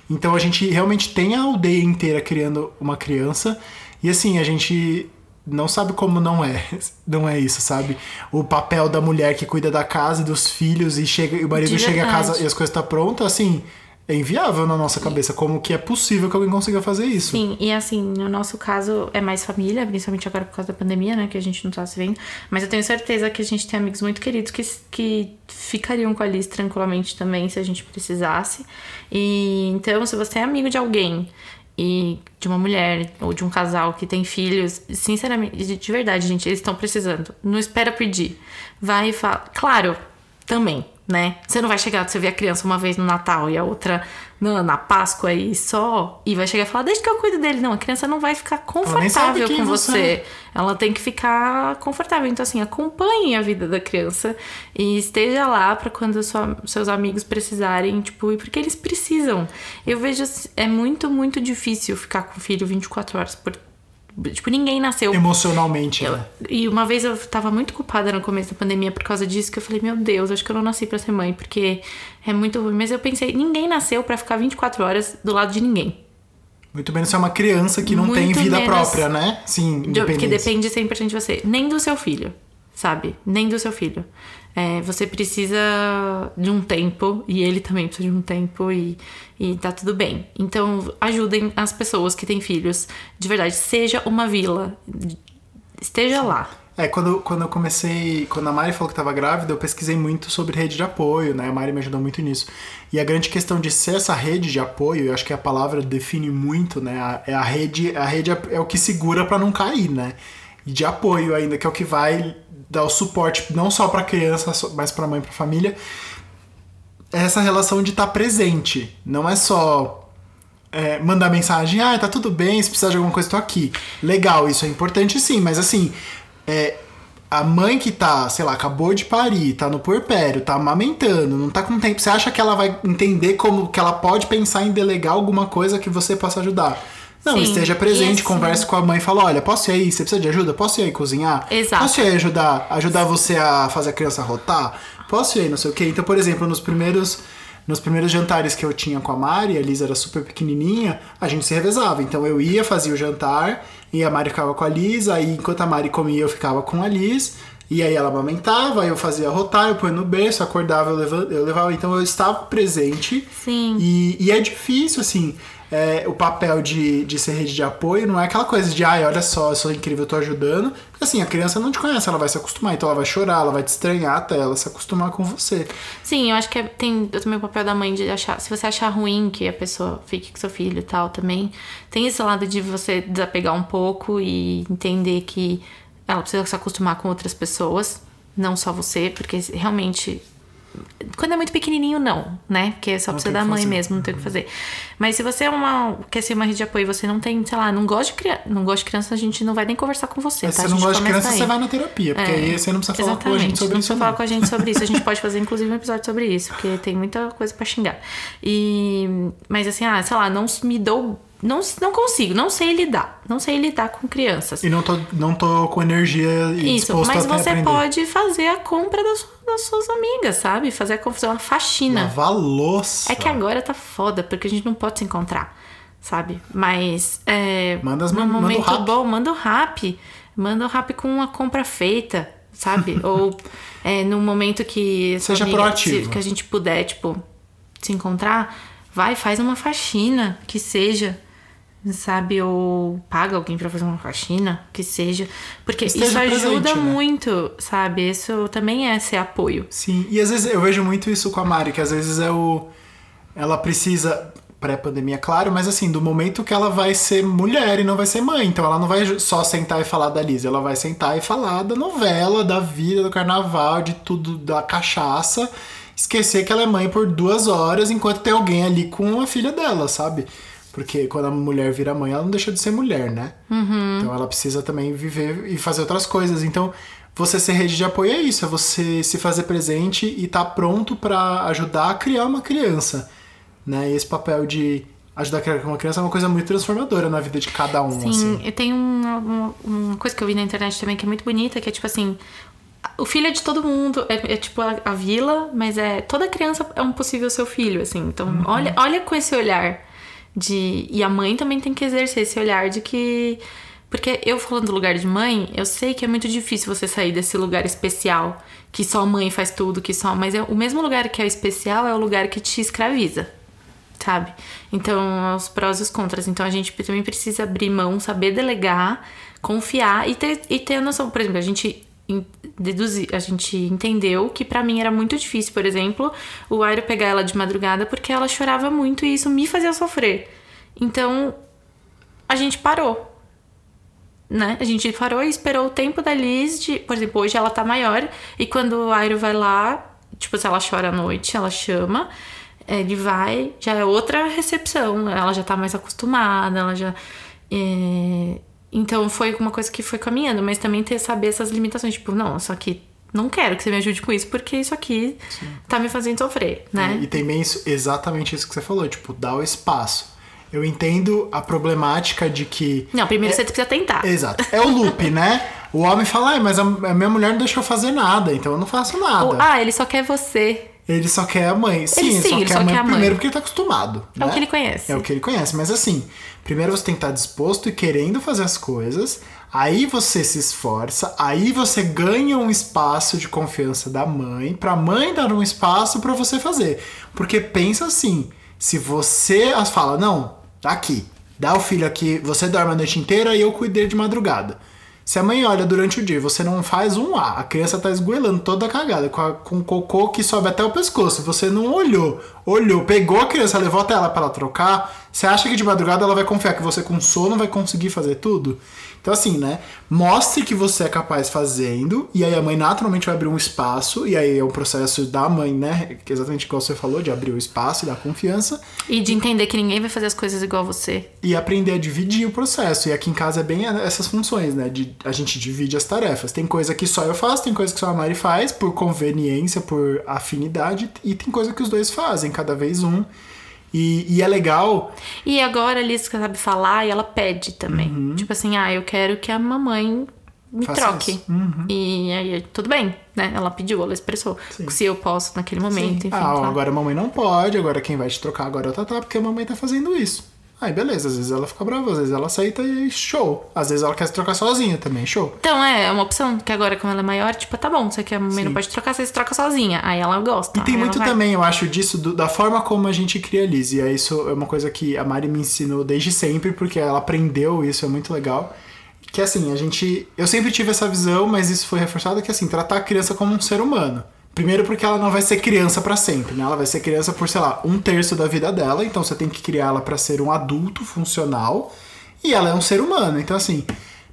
Então a gente realmente tem a aldeia inteira criando uma criança. E assim, a gente não sabe como não é. Não é isso, sabe? O papel da mulher que cuida da casa e dos filhos e chega e o marido chega a casa e as coisas estão prontas, assim, é inviável na nossa cabeça. Como que é possível que alguém consiga fazer isso? Sim, e assim, no nosso caso é mais família, principalmente agora por causa da pandemia, né? Que a gente não tá se vendo. Mas eu tenho certeza que a gente tem amigos muito queridos que, que ficariam com a Liz tranquilamente também se a gente precisasse. E então, se você é amigo de alguém e de uma mulher ou de um casal que tem filhos, sinceramente, de de verdade, gente, eles estão precisando. Não espera pedir. Vai e fala. Claro, também, né? Você não vai chegar, você vê a criança uma vez no Natal e a outra na, na Páscoa e só, e vai chegar e falar, deixa que eu cuido dele. Não, a criança não vai ficar confortável com você você. é. Ela tem que ficar confortável. Então, assim, acompanhe a vida da criança e esteja lá pra quando sua- seus amigos precisarem, tipo, e porque eles precisam. Eu vejo, é muito, muito difícil ficar com o filho 24 horas por. Tipo, ninguém nasceu Emocionalmente, eu- né? e uma vez eu tava muito culpada no começo da pandemia por causa disso, que eu falei, meu Deus, acho que eu não nasci pra ser mãe, porque é muito ruim. Mas eu pensei, ninguém nasceu pra ficar 24 horas do lado de ninguém. Muito menos se é uma criança que não tem Muito vida menos- própria, né? Sim, De- Porque independência. depende 100% de você. Nem do seu filho, sabe? Nem do seu filho. É, você precisa de um tempo, e ele também precisa de um tempo, e, e tá tudo bem. Então, ajudem as pessoas que têm filhos. De verdade, seja uma vila. Esteja lá. É, quando, quando eu comecei. Quando a Mari falou que estava grávida, eu pesquisei muito sobre rede de apoio, né? A Mari me ajudou muito nisso. E a grande questão de ser essa rede de apoio, eu acho que a palavra define muito, né? É a rede, a rede é- o que segura para não cair, né? De apoio ainda, que é o que vai dar o suporte não só para criança, mas para mãe, para família. É essa relação de estar presente. Não é só é, mandar mensagem, ah, tá tudo bem, se precisar de alguma coisa, tô aqui. Legal, isso é importante sim, mas assim, é, a mãe que tá, sei lá, acabou de parir, tá no puerpério, tá amamentando, não tá com tempo, você acha que ela vai entender como que ela pode pensar em delegar alguma coisa que você possa ajudar? Não, Sim, esteja presente, assim- converse com a mãe e fala, olha, posso ir aí? Você precisa de ajuda? Posso ir aí cozinhar? Exato. Posso ir aí ajudar, ajudar você a fazer a criança rotar? Posso ir aí, não sei o quê? Então, por exemplo, nos primeiros nos primeiros jantares que eu tinha com a Mari, a Liz era super pequenininha, a gente se revezava. Então eu ia, fazia o jantar, e a Mari ficava com a Liz, aí enquanto a Mari comia eu ficava com a Liz, e aí ela amamentava, eu fazia rotar, eu punha no berço, acordava, eu levava, eu levava. Então eu estava presente. Sim. E, e é difícil, assim, é, o papel de, de ser rede de apoio não é aquela coisa de, ai, olha só, eu sou incrível, eu tô ajudando. Porque assim, a criança não te conhece, ela vai se acostumar, então ela vai chorar, ela vai te estranhar até ela se acostumar com você. Sim, eu acho que é- tem também o papel da mãe de achar. Se você achar ruim que a pessoa fique com seu filho e tal, também. Tem esse lado de você desapegar um pouco e entender que ela precisa se acostumar com outras pessoas, não só você, porque realmente. Quando é muito pequenininho, não, né? Porque só Não precisa da mãe fazer. mesmo, não tem o que fazer. Mas se você é uma, quer ser uma rede de apoio e você não tem, sei lá, não gosta de criança, não gosta de criança, a gente não vai nem conversar com você, Mas tá? se A você não gosta de criança, aí. você vai na terapia, porque É, aí você não precisa falar com a gente sobre não isso. precisa falar não. com a gente sobre isso. A gente pode fazer, inclusive, um episódio sobre isso, porque tem muita coisa pra xingar. E, mas assim, ah, sei lá, não me dou. Não, não consigo, não sei lidar. Não sei lidar com crianças. E não tô, não tô com energia e Isso, mas você aprender. pode fazer a compra das, das suas amigas, sabe? Fazer a confusão, uma faxina. Lavar louça. É que agora tá foda, porque a gente não pode se encontrar, sabe? Mas é, Manda as- num manda momento rap. bom, manda o rap. Manda o rap com uma compra feita, sabe? Ou é, num momento que, Seja amiga- proativo. que a gente puder, tipo, se encontrar, vai, faz uma faxina, que seja. Sabe, ou paga alguém pra fazer uma faxina, que seja. Porque Esteja isso ajuda presente, né? muito, sabe? Isso também é ser apoio. Sim, e às vezes eu vejo muito isso com a Mari, que às vezes é o. Ela precisa, pré-pandemia, claro, mas assim, do momento que ela vai ser mulher e não vai ser mãe. Então ela não vai só sentar e falar da Liz, ela vai sentar e falar da novela, da vida, do carnaval, de tudo, da cachaça. Esquecer que ela é mãe por duas horas enquanto tem alguém ali com a filha dela, sabe? Porque quando a mulher vira mãe, ela não deixa de ser mulher, né? Então ela precisa também viver e fazer outras coisas. Então, você ser rede de apoio é isso, é você se fazer presente e estar pronto pra ajudar a criar uma criança, né? E esse papel de ajudar a criar uma criança é uma coisa muito transformadora na vida de cada um, Sim, assim. eu tenho uma, uma- uma coisa que eu vi na internet também que é muito bonita, que é tipo assim. O filho é de todo mundo, é, é tipo a, a vila, mas é toda criança é um possível seu filho, assim. Então, Uhum. olha, olha com esse olhar, De... E a mãe também tem que exercer esse olhar de que. Porque eu falando do lugar de mãe, eu sei que é muito difícil você sair desse lugar especial, que só a mãe faz tudo, que só. Mas é o mesmo lugar que é especial é o lugar que te escraviza, sabe? Então, os prós e os contras. Então, a gente também precisa abrir mão, saber delegar, confiar e ter, e ter a noção. Por exemplo, a gente deduzir, a gente entendeu que para mim era muito difícil, por exemplo, o Airo pegar ela de madrugada porque ela chorava muito e isso me fazia sofrer. Então, a gente parou. Né? A gente parou e esperou o tempo da Liz de, por exemplo, hoje ela tá maior e quando o Airo vai lá, tipo, se ela chora à noite, ela chama, ele vai, já é outra recepção, ela já tá mais acostumada, ela já é, então foi uma coisa que foi caminhando, mas também ter saber essas limitações, tipo, não, só que não quero que você me ajude com isso, porque isso aqui Sim. tá me fazendo sofrer, né? E, e tem bem isso, exatamente isso que você falou, tipo, dar o espaço. Eu entendo a problemática de que. Não, primeiro é, você precisa tentar. Exato. É o loop, né? O homem fala, ah, mas a, minha mulher não deixou fazer nada, então eu não faço nada. Ou, ah, ele só quer você. Ele só quer a mãe. Sim, ele, sim, só, ele quer, só a mãe quer a mãe primeiro porque ele tá acostumado. É né? o que ele conhece. É o que ele conhece. Mas assim, primeiro você tem que estar disposto e querendo fazer as coisas. Aí você se esforça, aí você ganha um espaço de confiança da mãe, pra mãe dar um espaço para você fazer. Porque pensa assim, se você fala, não, tá aqui, dá o filho aqui, você dorme a noite inteira e eu cuidei de madrugada. Se a mãe olha durante o dia e você não faz um A, a criança tá esgoelando toda cagada, com, a, com cocô que sobe até o pescoço. Você não olhou, olhou, pegou a criança, levou até ela para ela trocar. Você acha que de madrugada ela vai confiar que você com sono vai conseguir fazer tudo? Então, assim, né? Mostre que você é capaz fazendo, e aí a mãe naturalmente vai abrir um espaço, e aí é um processo da mãe, né? Que exatamente igual você falou, de abrir o espaço e dar confiança. E de entender que ninguém vai fazer as coisas igual você. E aprender a dividir o processo. E aqui em casa é bem essas funções, né? De, a gente divide as tarefas. Tem coisa que só eu faço, tem coisa que só a Mari faz, por conveniência, por afinidade, e tem coisa que os dois fazem, cada vez um. E, e, é legal. E agora a Liz sabe falar e ela pede também. Uhum. Tipo assim, ah, eu quero que a mamãe me Faça troque. Uhum. E aí, tudo bem, né? Ela pediu, ela expressou. Sim. Se eu posso naquele momento, Sim. enfim. Ah, agora a mamãe não pode, agora quem vai te trocar agora é o Tatá, porque a mamãe tá fazendo isso. Aí beleza, às vezes ela fica brava, às vezes ela aceita e show. Às vezes ela quer se trocar sozinha também, show. Então é, é uma opção, que agora como ela é maior, tipo, tá bom, você quer a mamãe não pode trocar, você se troca sozinha. Aí ela gosta. E tem muito também, eu acho, disso, do, da forma como a gente cria a Liz. E é isso é uma coisa que a Mari me ensinou desde sempre, porque ela aprendeu isso, é muito legal. Que assim, a gente. Eu sempre tive essa visão, mas isso foi reforçado que assim, tratar a criança como um ser humano. Primeiro porque ela não vai ser criança para sempre, né? Ela vai ser criança por, sei lá, um terço da vida dela, então você tem que criar ela para ser um adulto funcional e ela é um ser humano. Então assim,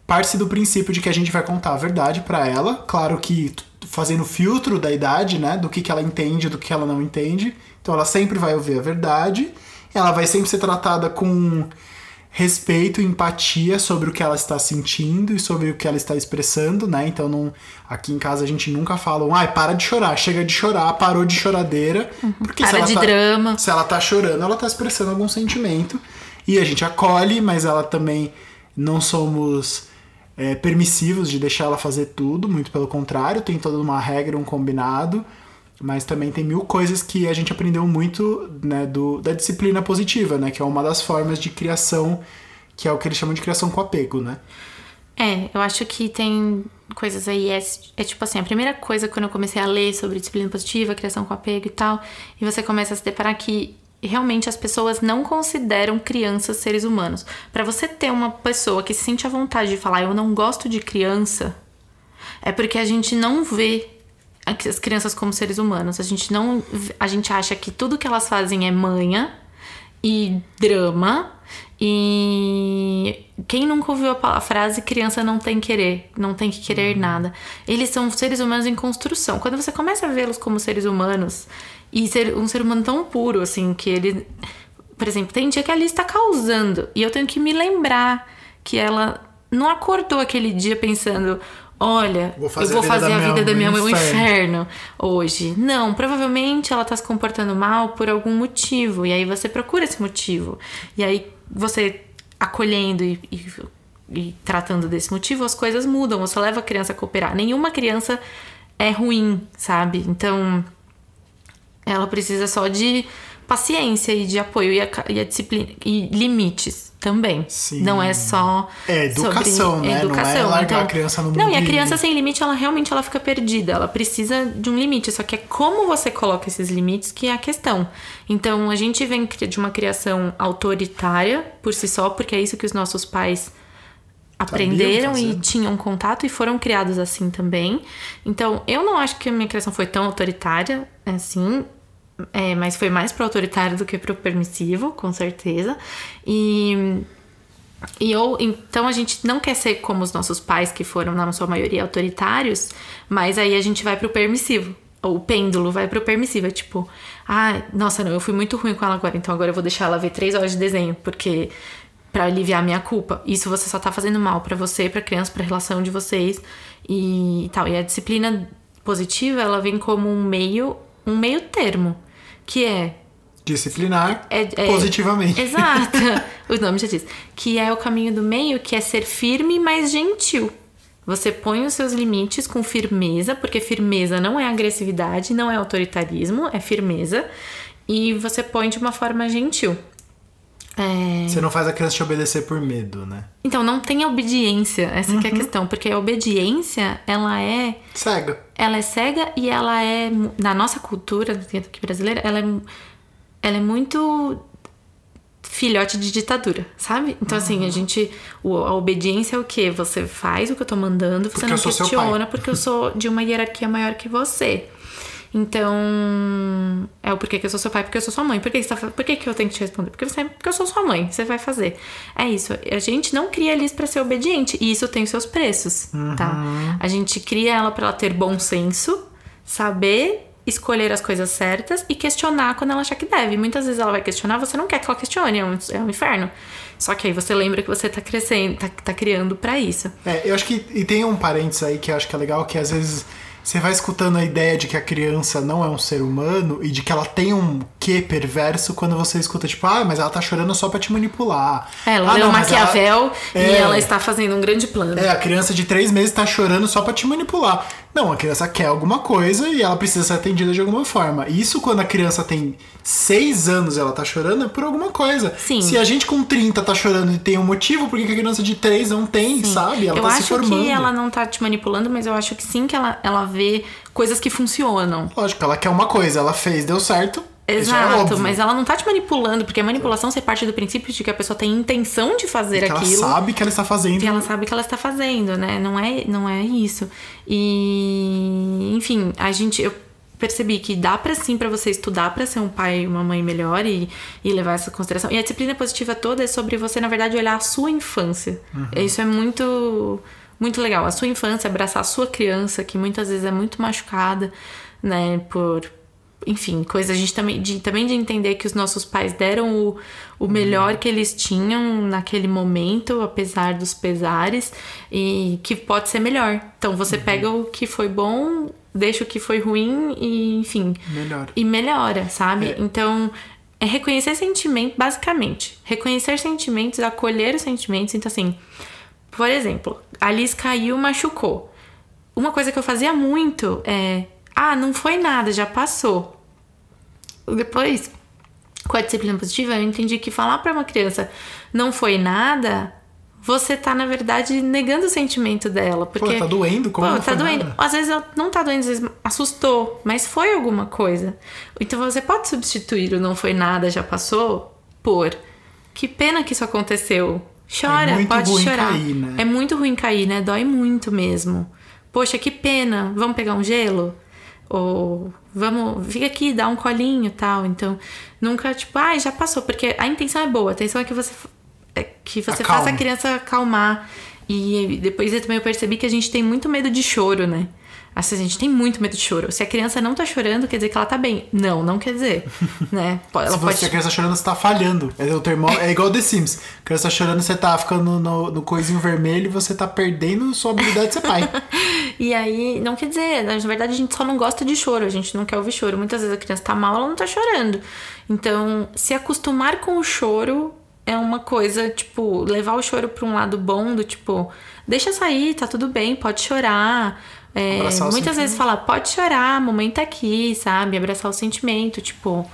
parte do princípio de que a gente vai contar a verdade para ela, claro que fazendo filtro da idade, né, do que, que ela entende, do que ela não entende. Então ela sempre vai ouvir a verdade, ela vai sempre ser tratada com respeito e empatia sobre o que ela está sentindo e sobre o que ela está expressando, né? Então não, aqui em casa a gente nunca fala, ai, ah, para de chorar, chega de chorar, parou de choradeira, uhum. porque para de tá, drama. Se ela tá chorando, ela tá expressando algum sentimento e a gente acolhe, mas ela também não somos é, permissivos de deixar ela fazer tudo, muito pelo contrário, tem toda uma regra, um combinado. Mas também tem mil coisas que a gente aprendeu muito né, do, da disciplina positiva, né? Que é uma das formas de criação, que é o que eles chamam de criação com apego, né? É, eu acho que tem coisas aí. É, é tipo assim, a primeira coisa quando eu comecei a ler sobre disciplina positiva, criação com apego e tal, e você começa a se deparar que realmente as pessoas não consideram crianças seres humanos. Para você ter uma pessoa que se sente à vontade de falar eu não gosto de criança, é porque a gente não vê as crianças como seres humanos. A gente não. A gente acha que tudo que elas fazem é manha e drama. E quem nunca ouviu a frase criança não tem querer, não tem que querer uhum. nada. Eles são seres humanos em construção. Quando você começa a vê-los como seres humanos e ser um ser humano tão puro assim que ele, por exemplo, tem dia que a Alice está causando e eu tenho que me lembrar que ela não acordou aquele dia pensando, olha, vou eu vou fazer a vida da minha mãe um inferno. hoje. Não, provavelmente ela tá se comportando mal por algum motivo. E aí você procura esse motivo. E aí você acolhendo e, e, e tratando desse motivo, as coisas mudam. Você leva a criança a cooperar. Nenhuma criança é ruim, sabe? Então, ela precisa só de paciência e de apoio e a, e a disciplina e limites também. Sim. Não é só É educação, sobre né? Não é largar a criança no Não, mundo e a criança sem limite, ela realmente ela fica perdida. Ela precisa de um limite. Só que é como você coloca esses limites que é a questão. Então, a gente vem de uma criação autoritária por si só, porque é isso que os nossos pais aprenderam e tinham contato e foram criados assim também. Então, eu não acho que a minha criação foi tão autoritária assim. É, mas foi mais pro autoritário do que pro permissivo, com certeza. E e eu, então a gente não quer ser como os nossos pais, que foram, na sua maioria, autoritários, mas aí a gente vai pro permissivo. O pêndulo vai pro permissivo. É tipo, ah, nossa, não, eu fui muito ruim com ela agora, então agora eu vou deixar ela ver três horas de desenho, porque. Pra aliviar a minha culpa. Isso você só tá fazendo mal pra você, pra criança, pra relação de vocês e tal. E a disciplina positiva, ela vem como um meio, um meio termo, que é Disciplinar é- é- positivamente. Exato. o nome já diz. Que é o caminho do meio, que é ser firme, mas gentil. Você põe os seus limites com firmeza, porque firmeza não é agressividade, não é autoritarismo, é firmeza. E você põe de uma forma gentil. É, Você não faz a criança te obedecer por medo, né? Então, não tem obediência, essa que é a questão. Porque a obediência, ela é Cega. ela é cega e ela é na nossa cultura aqui brasileira ela é, ela é muito filhote de ditadura, sabe? Então assim, a gente o- a obediência é o quê? Você faz o que eu tô mandando, você Porque não questiona porque eu sou de uma hierarquia maior que você. Então, é o porquê que eu sou seu pai, porque eu sou sua mãe. Por que, você tá, por que, que eu tenho que te responder? Porque, você, porque eu sou sua mãe, você vai fazer. É isso. A gente não cria eles pra ser obediente. E isso tem os seus preços, tá? A gente cria ela pra ela ter bom senso, saber escolher as coisas certas e questionar quando ela achar que deve. Muitas vezes ela vai questionar, você não quer que ela questione, é um, é um inferno. Só que aí você lembra que você tá crescendo, tá, tá criando pra isso. É, eu acho que. E tem um parênteses aí que eu acho que é legal, que às vezes você vai escutando a ideia de que a criança não é um ser humano e de que ela tem um quê perverso quando você escuta, tipo, ah, mas ela tá chorando só pra te manipular. É, ela ah, leu não, mas ela- Maquiavel e É. ela está fazendo um grande plano. É, a criança de três meses tá chorando só pra te manipular. Não, a criança quer alguma coisa e ela precisa ser atendida de alguma forma. Isso quando a criança tem seis anos e ela tá chorando é por alguma coisa. Sim. Se a gente com 30 tá chorando e tem um motivo, por que a criança de três não tem, sabe? Ela eu tá acho se formando. que ela não tá te manipulando, mas eu acho que sim que ela, ela vê coisas que funcionam. Lógico, ela quer uma coisa, ela fez, deu certo. É Exato, óbvio. mas ela não tá te manipulando, porque a manipulação você parte do princípio de que a pessoa tem intenção de fazer ela aquilo. sabe que ela está fazendo. E ela sabe o que ela está fazendo, né? Não é, não é isso. E, enfim, a gente. Eu percebi que dá pra sim pra você estudar pra ser um pai e uma mãe melhor e, e levar essa consideração. E a disciplina positiva toda é sobre você, na verdade, olhar a sua infância. Isso é muito. Muito legal. A sua infância, abraçar a sua criança, que muitas vezes é muito machucada, né? Por, enfim, coisa a gente também de, também de entender que os nossos pais deram o, o melhor que eles tinham naquele momento, apesar dos pesares, e que pode ser melhor. Então você pega o que foi bom, deixa o que foi ruim e, enfim, Melhor. e melhora, sabe? É. Então, é reconhecer sentimento, basicamente. Reconhecer sentimentos, acolher os sentimentos. Então, assim, por exemplo, a Liz caiu, machucou. Uma coisa que eu fazia muito é: ah, não foi nada, já passou. Depois, com a disciplina positiva, eu entendi que falar pra uma criança não foi nada, você tá, na verdade, negando o sentimento dela. Porque, tá doendo? Como Pô, não tá foi doendo. nada? Às vezes ela não tá doendo, às vezes assustou, mas foi alguma coisa. Então você pode substituir o não foi nada, já passou, por que pena que isso aconteceu. Chora, É pode chorar. cair, né? É muito ruim cair, né? Dói muito mesmo. Poxa, que pena. Vamos pegar um gelo? Ou vamos, fica aqui, dá um colinho e tal. Então, nunca tipo, ai, já passou, porque a intenção é boa. A intenção é que você é que você faça a criança acalmar. E depois eu também percebi que a gente tem muito medo de choro, né? Assim, a gente tem muito medo de choro. Se a criança não tá chorando, quer dizer que ela tá bem. Não, não quer dizer, né? Ela Se pode a criança chorando, você tá falhando. É, o termo, é igual The Sims. A criança chorando, você tá ficando no, no coisinho vermelho e você tá perdendo sua habilidade de ser pai. E aí, não quer dizer, na verdade a gente só não gosta de choro, a gente não quer ouvir choro. Muitas vezes a criança tá mal, ela não tá chorando. Então, se acostumar com o choro é uma coisa, tipo, levar o choro pra um lado bom, do tipo, deixa sair, tá tudo bem, pode chorar. É, muitas vezes falar, pode chorar, a mamãe tá aqui, sabe? Abraçar o sentimento, tipo.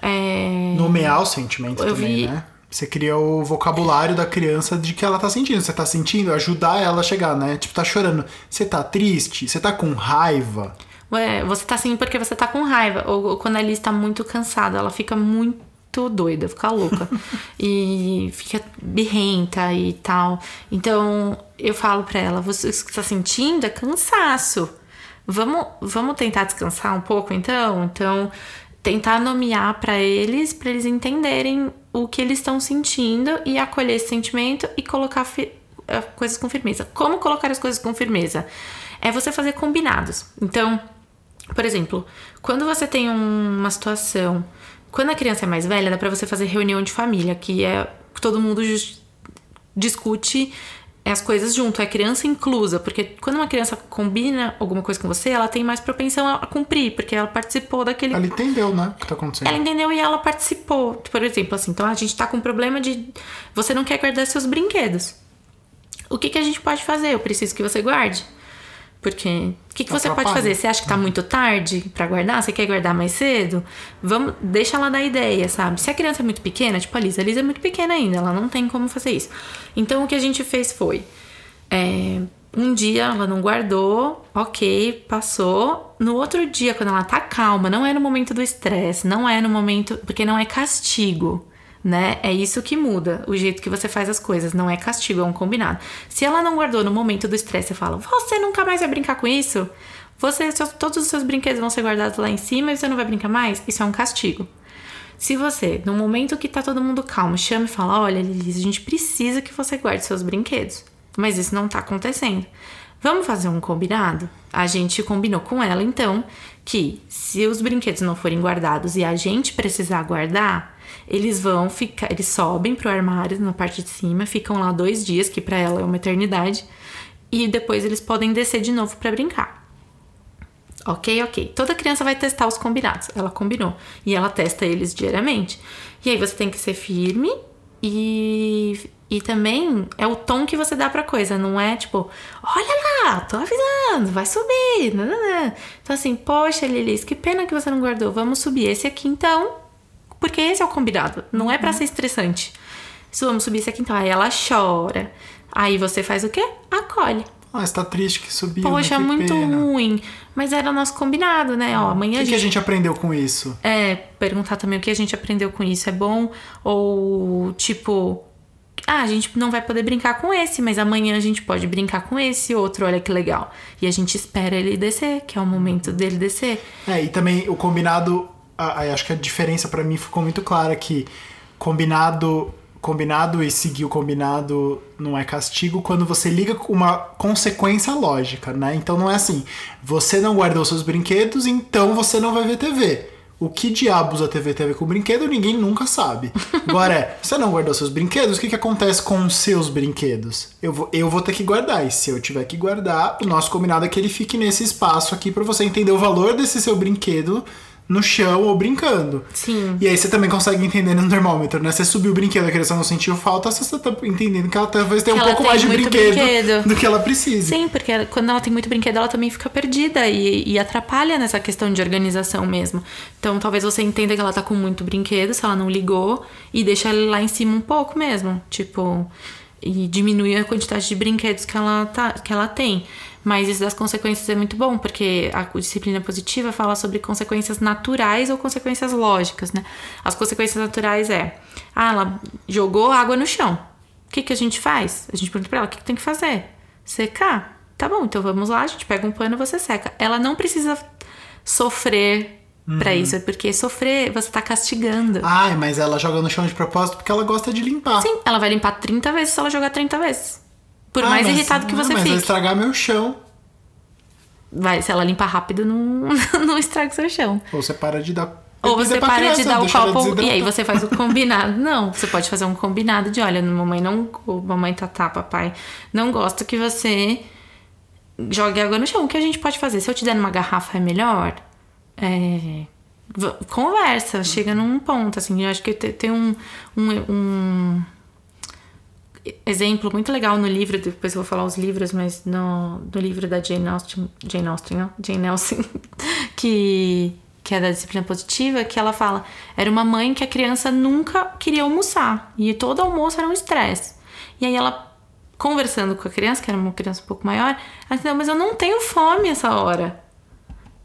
É... Nomear o sentimento Eu também, vi- né? Você cria o vocabulário da criança de que ela tá sentindo. Você tá sentindo, ajudar ela a chegar, né? Tipo, tá chorando. Você tá triste? Você tá com raiva? Ué, você tá assim porque você tá com raiva. Ou, ou quando a Alice tá muito cansada, ela fica muito doida, fica louca. e fica birrenta e tal. Então, eu falo pra ela, você o que tá sentindo é cansaço. Vamos, vamos tentar descansar um pouco então? Então, tentar nomear pra eles, pra eles entenderem o que eles estão sentindo e acolher esse sentimento e colocar eh, coisas com firmeza. Como colocar as coisas com firmeza? É você fazer combinados. Então, por exemplo, quando você tem um- uma situação, quando a criança é mais velha, dá pra você fazer reunião de família, que é que todo mundo discute as coisas junto, é criança inclusa, porque quando uma criança combina alguma coisa com você, ela tem mais propensão a a cumprir, porque ela participou daquele Ela entendeu, né? O que tá acontecendo. ela entendeu e ela participou. Por exemplo, assim, então a gente tá com um problema de você não quer guardar seus brinquedos. O que, que a gente pode fazer? Eu preciso que você guarde. Porque o que, que você pode fazer? Você acha que tá muito tarde pra guardar? Você quer guardar mais cedo? Vamos, deixa ela dar ideia, sabe? Se a criança é muito pequena, tipo a Lisa, a Lisa é muito pequena ainda, ela não tem como fazer isso. Então o que a gente fez foi. é, um dia ela não guardou, ok, passou. No outro dia, quando ela tá calma, não é no momento do estresse, não é no momento. Porque não é castigo, né? É isso que muda o jeito que você faz as coisas. Não é castigo, é um combinado. Se ela não guardou no momento do estresse, você fala: Você nunca mais vai brincar com isso? Você, seus- todos os seus brinquedos vão ser guardados lá em cima e você não vai brincar mais? Isso é um castigo. Se você, no momento que tá todo mundo calmo, chama e fala: Olha, Lilis, a gente precisa que você guarde seus brinquedos. Mas isso não tá acontecendo. Vamos fazer um combinado? A gente combinou com ela, então, que se os brinquedos não forem guardados e a gente precisar guardar, eles vão ficar. Eles sobem pro armário na parte de cima, ficam lá dois dias, que pra ela é uma eternidade, e depois eles podem descer de novo pra brincar. Ok, ok. Toda criança vai testar os combinados. Ela combinou. E ela testa eles diariamente. E aí você tem que ser firme e, e também é o tom que você dá pra coisa. Não é tipo, olha lá, tô avisando, vai subir. Então assim, poxa, Lilis, que pena que você não guardou. Vamos subir esse aqui então. Porque esse é o combinado. Não é pra ser estressante. Se vamos subir esse aqui então. Aí ela chora. Aí você faz o quê? Acolhe. Ah, você tá triste que subiu. Poxa, né? Muito pena. ruim. Mas era o nosso combinado, né? Ó, O amanhã que, a que a gente. gente aprendeu com isso? É, perguntar também o que a gente aprendeu com isso é bom. Ou tipo. Ah, a gente não vai poder brincar com esse, mas amanhã a gente pode brincar com esse outro, olha que legal. E a gente espera ele descer, que é o momento dele descer. É, e também o combinado, acho que a diferença pra mim ficou muito clara que combinado, combinado e seguir o combinado não é castigo quando você liga uma consequência lógica, né? Então não é assim, você não guardou seus brinquedos, então você não vai ver TV. O que diabos a TV ver com brinquedo, ninguém nunca sabe. Agora é, você não guardou seus brinquedos, o que, que acontece com os seus brinquedos? Eu vou, eu vou ter que guardar, e se eu tiver que guardar, o nosso combinado é que ele fique nesse espaço aqui pra você entender o valor desse seu brinquedo no chão ou brincando. Sim. E aí você também consegue entender no termômetro, né? Você subiu o brinquedo, a criança não sentiu falta, você tá entendendo que ela talvez tenha um pouco mais de brinquedo, brinquedo. do que ela precisa. Sim, porque ela- quando ela tem muito brinquedo, ela também fica perdida e, e atrapalha nessa questão de organização mesmo. Então, talvez você entenda que ela tá com muito brinquedo, se ela não ligou, e deixa ele lá em cima um pouco mesmo. Tipo, e diminuir a quantidade de brinquedos que ela, tá, que ela tem. Mas isso das consequências é muito bom, porque a disciplina positiva fala sobre consequências naturais ou consequências lógicas, né? As consequências naturais é, ah, ela jogou água no chão. O que, que a gente faz? A gente pergunta pra ela, o que, que tem que fazer? Secar? Tá bom, então vamos lá, a gente pega um pano e você seca. Ela não precisa sofrer pra isso, é porque sofrer você tá castigando. Ai, mas ela joga no chão de propósito porque ela gosta de limpar. Sim, ela vai limpar 30 vezes se ela jogar 30 vezes. Por Ah, mais mas- irritado que você mas vai fique. estragar meu chão. Vai, se ela limpar rápido, não, não estraga o seu chão. Ou você para de dar. Ou você para criança, de dar o copo e aí você faz o combinado. Não, você pode fazer um combinado de, olha, mamãe não, mamãe tatá, papai, não gosto que você jogue água no chão. O que a gente pode fazer? Se eu te der numa garrafa é melhor? É, conversa, chega num ponto, assim. Eu acho que te- tem um, um, um exemplo muito legal no livro, depois eu vou falar os livros, mas no, no livro da Jane Austen, Jane Austen, não? Jane Austen, que, que é da disciplina positiva, que ela fala: era uma mãe que a criança nunca queria almoçar. E todo almoço era um estresse. E aí ela, conversando com a criança, que era uma criança um pouco maior, ela disse: mas eu não tenho fome essa hora.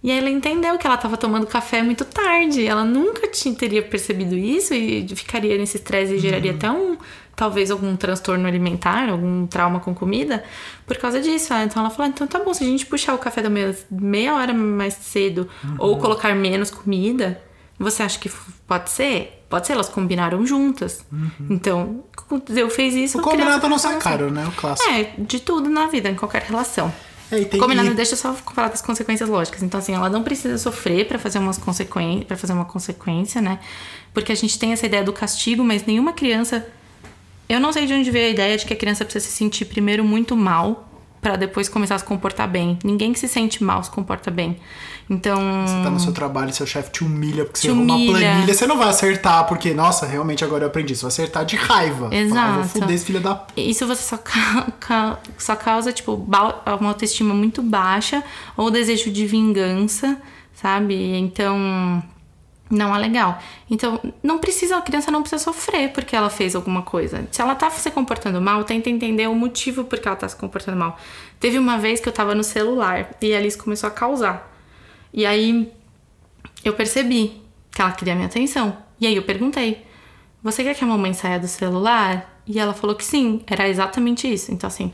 E aí ela entendeu que ela estava tomando café muito tarde. Ela nunca tinha, teria percebido isso e ficaria nesse estresse e geraria até um, talvez algum transtorno alimentar, algum trauma com comida, por causa disso. Então ela falou: então tá bom, se a gente puxar o café da manhã meia hora mais cedo ou colocar menos comida, você acha que pode ser? Pode ser, elas combinaram juntas. Então, eu fez isso. O combinado não sai caro, né? O clássico. É, de tudo na vida, em qualquer relação. É, tem- Combinado, deixa eu só falar das consequências lógicas. Então, assim, ela não precisa sofrer pra fazer umas consequências, para fazer uma consequência, né? Porque a gente tem essa ideia do castigo, mas nenhuma criança. Eu não sei de onde veio a ideia de que a criança precisa se sentir primeiro muito mal pra depois começar a se comportar bem. Ninguém que se sente mal se comporta bem. Então, Você tá no seu trabalho, seu chefe te humilha porque Te você errou uma humilha. planilha. Você não vai acertar porque, nossa, realmente agora eu aprendi. Você vai acertar de raiva. Falar, Exato. vou fuder esse filho da. Isso você só, ca- só causa, tipo, uma autoestima muito baixa ou desejo de vingança, sabe? Então, não é legal. Então, não precisa, a criança não precisa sofrer porque ela fez alguma coisa. Se ela tá se comportando mal, tenta entender o motivo por que ela tá se comportando mal. Teve uma vez que eu tava no celular e a Alice começou a causar. E aí eu percebi que ela queria minha atenção. E aí eu perguntei: Você quer que a mamãe saia do celular? E ela falou que sim, era exatamente isso. Então, assim.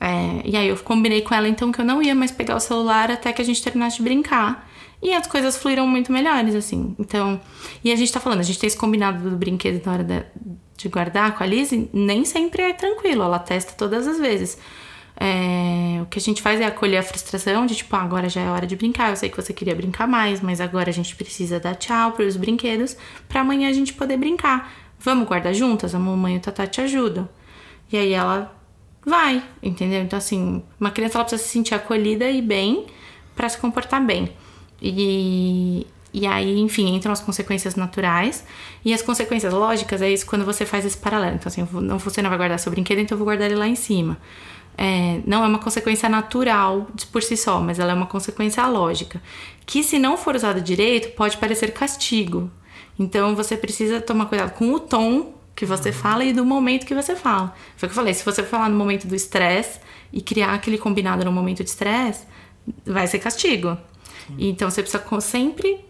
é, E aí eu combinei com ela então que eu não ia mais pegar o celular até que a gente terminasse de brincar. E as coisas fluíram muito melhores, assim. Então. E a gente tá falando, a gente tem esse combinado do brinquedo na hora da- de guardar com a Lizzie, nem sempre é tranquilo, ela testa todas as vezes. É, o que a gente faz é acolher a frustração de tipo, ah, agora já é hora de brincar. Eu sei que você queria brincar mais, mas agora a gente precisa dar tchau para os brinquedos para amanhã a gente poder brincar. Vamos guardar juntas? A mamãe e o Tatá te ajudam. E aí ela vai, entendeu? Então, assim, uma criança ela precisa se sentir acolhida e bem para se comportar bem. E, e aí, enfim, entram as consequências naturais. E as consequências lógicas é isso quando você faz esse paralelo. Então, assim, não, você não vai guardar seu brinquedo, então eu vou guardar ele lá em cima. É, não é uma consequência natural por si só, mas ela é uma consequência lógica. Que se não for usada direito, pode parecer castigo. Então você precisa tomar cuidado com o tom que você fala e do momento que você fala. Foi o que eu falei, se você falar no momento do estresse e criar aquele combinado no momento de estresse, vai ser castigo. Então você precisa sempre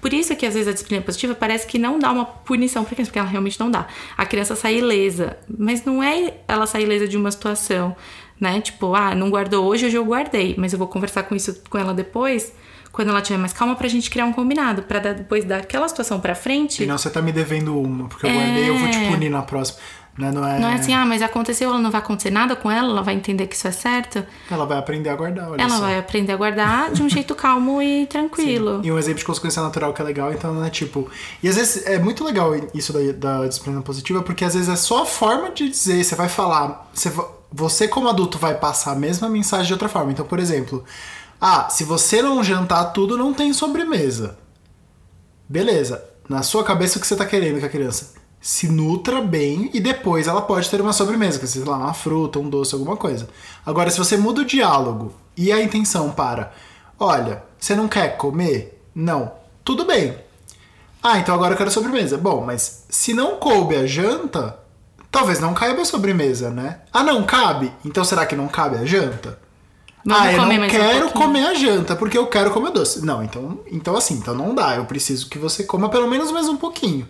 por isso que às vezes a disciplina positiva parece que não dá uma punição pra criança, porque ela realmente não dá. A criança sai ilesa, mas não é ela sair ilesa de uma situação, né? Tipo, ah, não guardou hoje, hoje eu guardei, mas eu vou conversar com isso com ela depois, quando ela tiver mais calma, pra gente criar um combinado, pra dar- depois daquela situação pra frente. E não, você tá me devendo uma, porque eu guardei eu vou te punir na próxima. Né? Não, é... Não é assim, ah, mas aconteceu, ela não vai acontecer nada com ela, ela vai entender que isso é certo. Ela vai aprender a guardar, olha ela só. vai aprender a guardar de um jeito calmo e tranquilo. E um exemplo de consequência natural que é legal, então, né? Tipo. E às vezes é muito legal isso da, da disciplina positiva, porque às vezes é só a forma de dizer, você vai falar. Você, você, como adulto, vai passar a mesma mensagem de outra forma. Então, por exemplo, ah, se você não jantar tudo, não tem sobremesa. Beleza. Na sua cabeça, o que você tá querendo com a criança? Se nutra bem e depois ela pode ter uma sobremesa, que sei lá, uma fruta, um doce, alguma coisa. Agora, se você muda o diálogo e a intenção para, olha, você não quer comer? Não. Tudo bem. Ah, então agora eu quero sobremesa. Bom, mas se não coube a janta, talvez não caiba a sobremesa, né? Ah, não cabe? Então será que não cabe a janta? Vamos ah, eu não um quero pouquinho. comer a janta porque eu quero comer doce. Não, então, então assim, então não dá. Eu preciso que você coma pelo menos mais um pouquinho.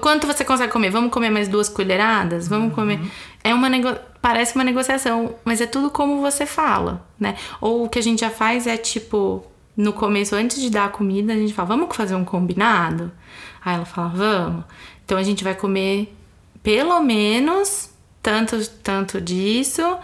Quanto você consegue comer? Vamos comer mais duas colheradas? Vamos comer. É uma nego... Parece uma negociação, mas é tudo como você fala, né? Ou o que a gente já faz é tipo, no começo, antes de dar a comida, a gente fala, vamos fazer um combinado? Aí ela fala, vamos. Então a gente vai comer pelo menos tanto, tanto disso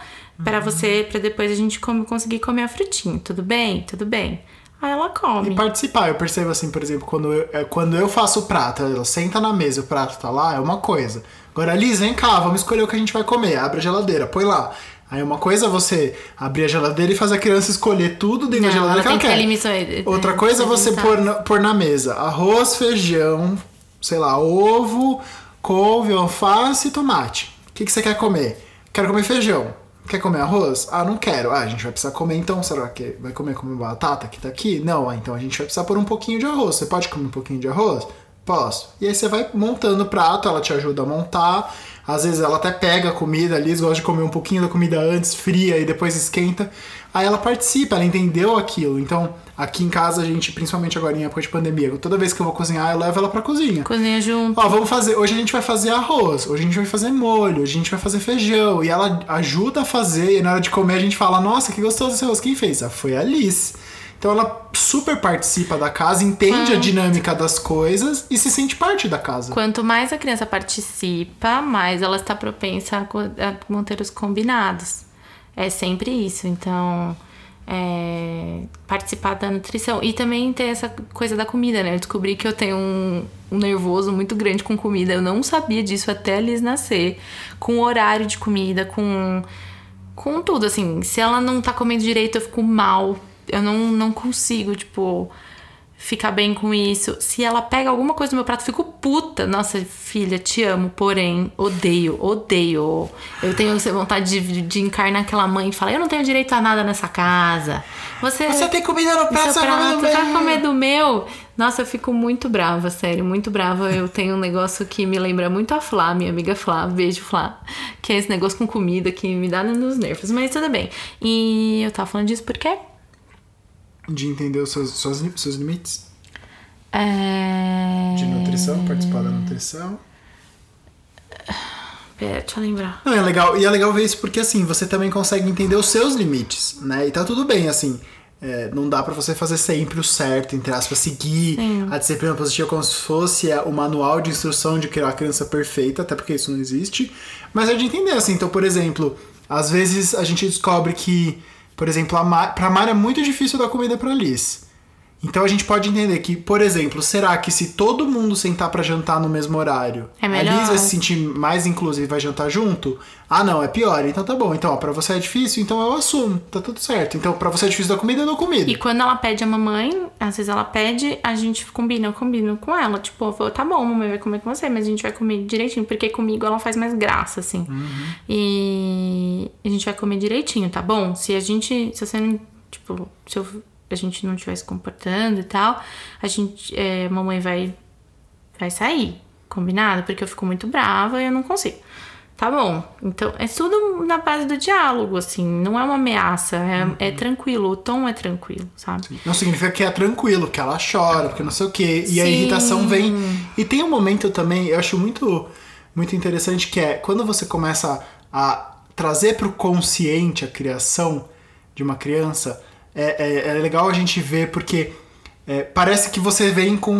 para você, para depois a gente come- conseguir comer a frutinha. Tudo bem? Tudo bem. Aí ela come. E participar. Eu percebo assim, por exemplo, quando eu, é, quando eu faço o prato, ela senta na mesa e o prato tá lá, é uma coisa. Agora, Liz, vem cá, vamos escolher o que a gente vai comer. Abre a geladeira, põe lá. Aí uma coisa é você abrir a geladeira e fazer a criança escolher tudo dentro da Não, geladeira ela que ela que quer. limitações. Outra coisa é você pôr na, pôr na mesa arroz, feijão, sei lá, ovo, couve, alface e tomate. O que, que você quer comer? Quero comer feijão. Quer comer arroz? Ah, não quero. Ah, a gente vai precisar comer então. Será que vai comer como batata que tá aqui? Não, ah, então a gente vai precisar pôr um pouquinho de arroz. Você pode comer um pouquinho de arroz? Posso. E aí você vai montando o prato, ela te ajuda a montar. Às vezes ela até pega a comida ali, gosta de comer um pouquinho da comida antes, fria e depois esquenta. Aí ela participa, ela entendeu aquilo. Então, aqui em casa a gente, principalmente agora em época de pandemia, toda vez que eu vou cozinhar, eu levo ela pra cozinha. Cozinha junto. Ó, vamos fazer. Hoje a gente vai fazer arroz, hoje a gente vai fazer molho, hoje a gente vai fazer feijão. E ela ajuda a fazer, e na hora de comer a gente fala: Nossa, que gostoso esse arroz. Quem fez? Ah, foi a Alice. Então ela super participa da casa, entende a dinâmica das coisas e se sente parte da casa. Quanto mais a criança participa, mais ela está propensa a manter os combinados. É sempre isso. Então, é, participar da nutrição. E também ter essa coisa da comida, né? Eu descobri que eu tenho um, um nervoso muito grande com comida. Eu não sabia disso até Liz nascer. Com horário de comida, com, com tudo. Assim, se ela não tá comendo direito, eu fico mal. Eu não, não consigo, tipo ficar bem com isso. Se ela pega alguma coisa do meu prato, eu fico puta. Nossa, filha, te amo, porém, odeio, odeio. Eu tenho essa vontade de, de encarnar aquela mãe e falar: Eu não tenho direito a nada nessa casa. Você, Você tem comida no prato, vai comer prato, no você vai meu." comer do meu? Nossa, eu fico muito brava, sério, muito brava. Eu tenho um negócio que me lembra muito a Flá, minha amiga Flá. Beijo, Flá. Que é esse negócio com comida que me dá nos nervos. Mas tudo bem. E eu tava falando disso porque. De entender os seus, seus, seus limites É... de nutrição, participar da nutrição. Pera, deixa eu lembrar. Não, é legal. E é legal ver isso porque assim, você também consegue entender os seus limites, né? E tá tudo bem, assim. é, não dá pra você fazer sempre o certo, entre aspas, seguir Sim. a disciplina positiva como se fosse é, o manual de instrução de criar a criança perfeita, até porque isso não existe. Mas é de entender, assim. Então, por exemplo, às vezes a gente descobre que, por exemplo, a Ma pra Mara é muito difícil dar comida pra Liz. Então a gente pode entender que, por exemplo, será que se todo mundo sentar pra jantar no mesmo horário, É a. Liz vai se sentir mais inclusiva e vai jantar junto? Ah, não, é pior. Então tá bom. Então, ó, pra você é difícil, então eu assumo. Tá tudo certo. Então, pra você é difícil dar comida, eu dou comida. E quando ela pede a mamãe, às vezes ela pede, a gente combina, eu combino com ela. Tipo, eu falo, tá bom, mamãe vai comer com você, mas a gente vai comer direitinho, porque comigo ela faz mais graça, assim. E a gente vai comer direitinho, tá bom? Se a gente. Se você não. Tipo, se eu- a gente não estiver se comportando e tal, a gente. é, mamãe vai. Vai sair. Combinado? Porque eu fico muito brava e eu não consigo. Tá bom. Então, é tudo na base do diálogo, assim. Não é uma ameaça. É, é tranquilo. O tom é tranquilo, sabe? Não significa que é tranquilo, que ela chora, porque não sei o quê. E a Sim. irritação vem. E tem um momento também, eu acho muito, muito interessante, que é quando você começa a trazer pro consciente a criação de uma criança, é, é, é legal a gente ver, porque é, parece que você vem com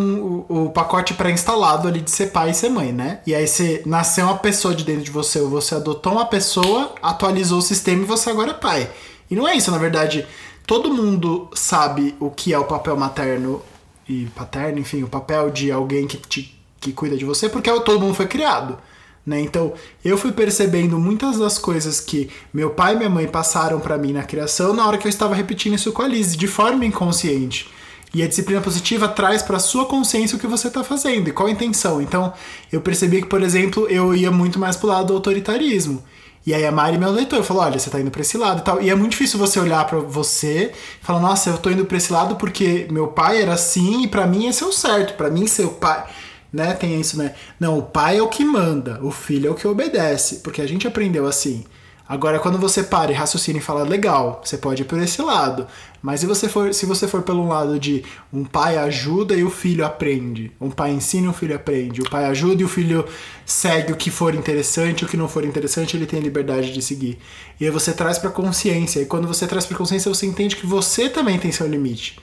o, o pacote pré-instalado ali de ser pai e ser mãe, né? E aí você nasceu uma pessoa de dentro de você, ou você adotou uma pessoa, atualizou o sistema e você agora é pai. E não é isso, na verdade. Todo mundo sabe o que é o papel materno e paterno, enfim, o papel de alguém que, te, que cuida de você, porque é todo mundo foi criado. Né? Então, eu fui percebendo muitas das coisas que meu pai e minha mãe passaram pra mim na criação na hora que eu estava repetindo isso com a Liz, de forma inconsciente. E a disciplina positiva traz para sua consciência o que você está fazendo e qual a intenção. Então, eu percebi que, por exemplo, eu ia muito mais pro lado do autoritarismo. E aí a Mari, meu leitor, falou: olha, você tá indo pra esse lado e tal. E é muito difícil você olhar pra você e falar: nossa, eu tô indo pra esse lado porque meu pai era assim e pra mim esse é o certo. Pra mim, ser o pai. Né? Tem isso, né? Não, o pai é o que manda, o filho é o que obedece. Porque a gente aprendeu assim. Agora, quando você para e raciocina e fala, legal, você pode ir por esse lado. Mas se você for, se você for pelo lado de um pai ajuda e o filho aprende, um pai ensina e o filho aprende, o pai ajuda e o filho segue o que for interessante, o que não for interessante, ele tem liberdade de seguir. E aí você traz pra consciência. E quando você traz pra consciência, você entende que você também tem seu limite.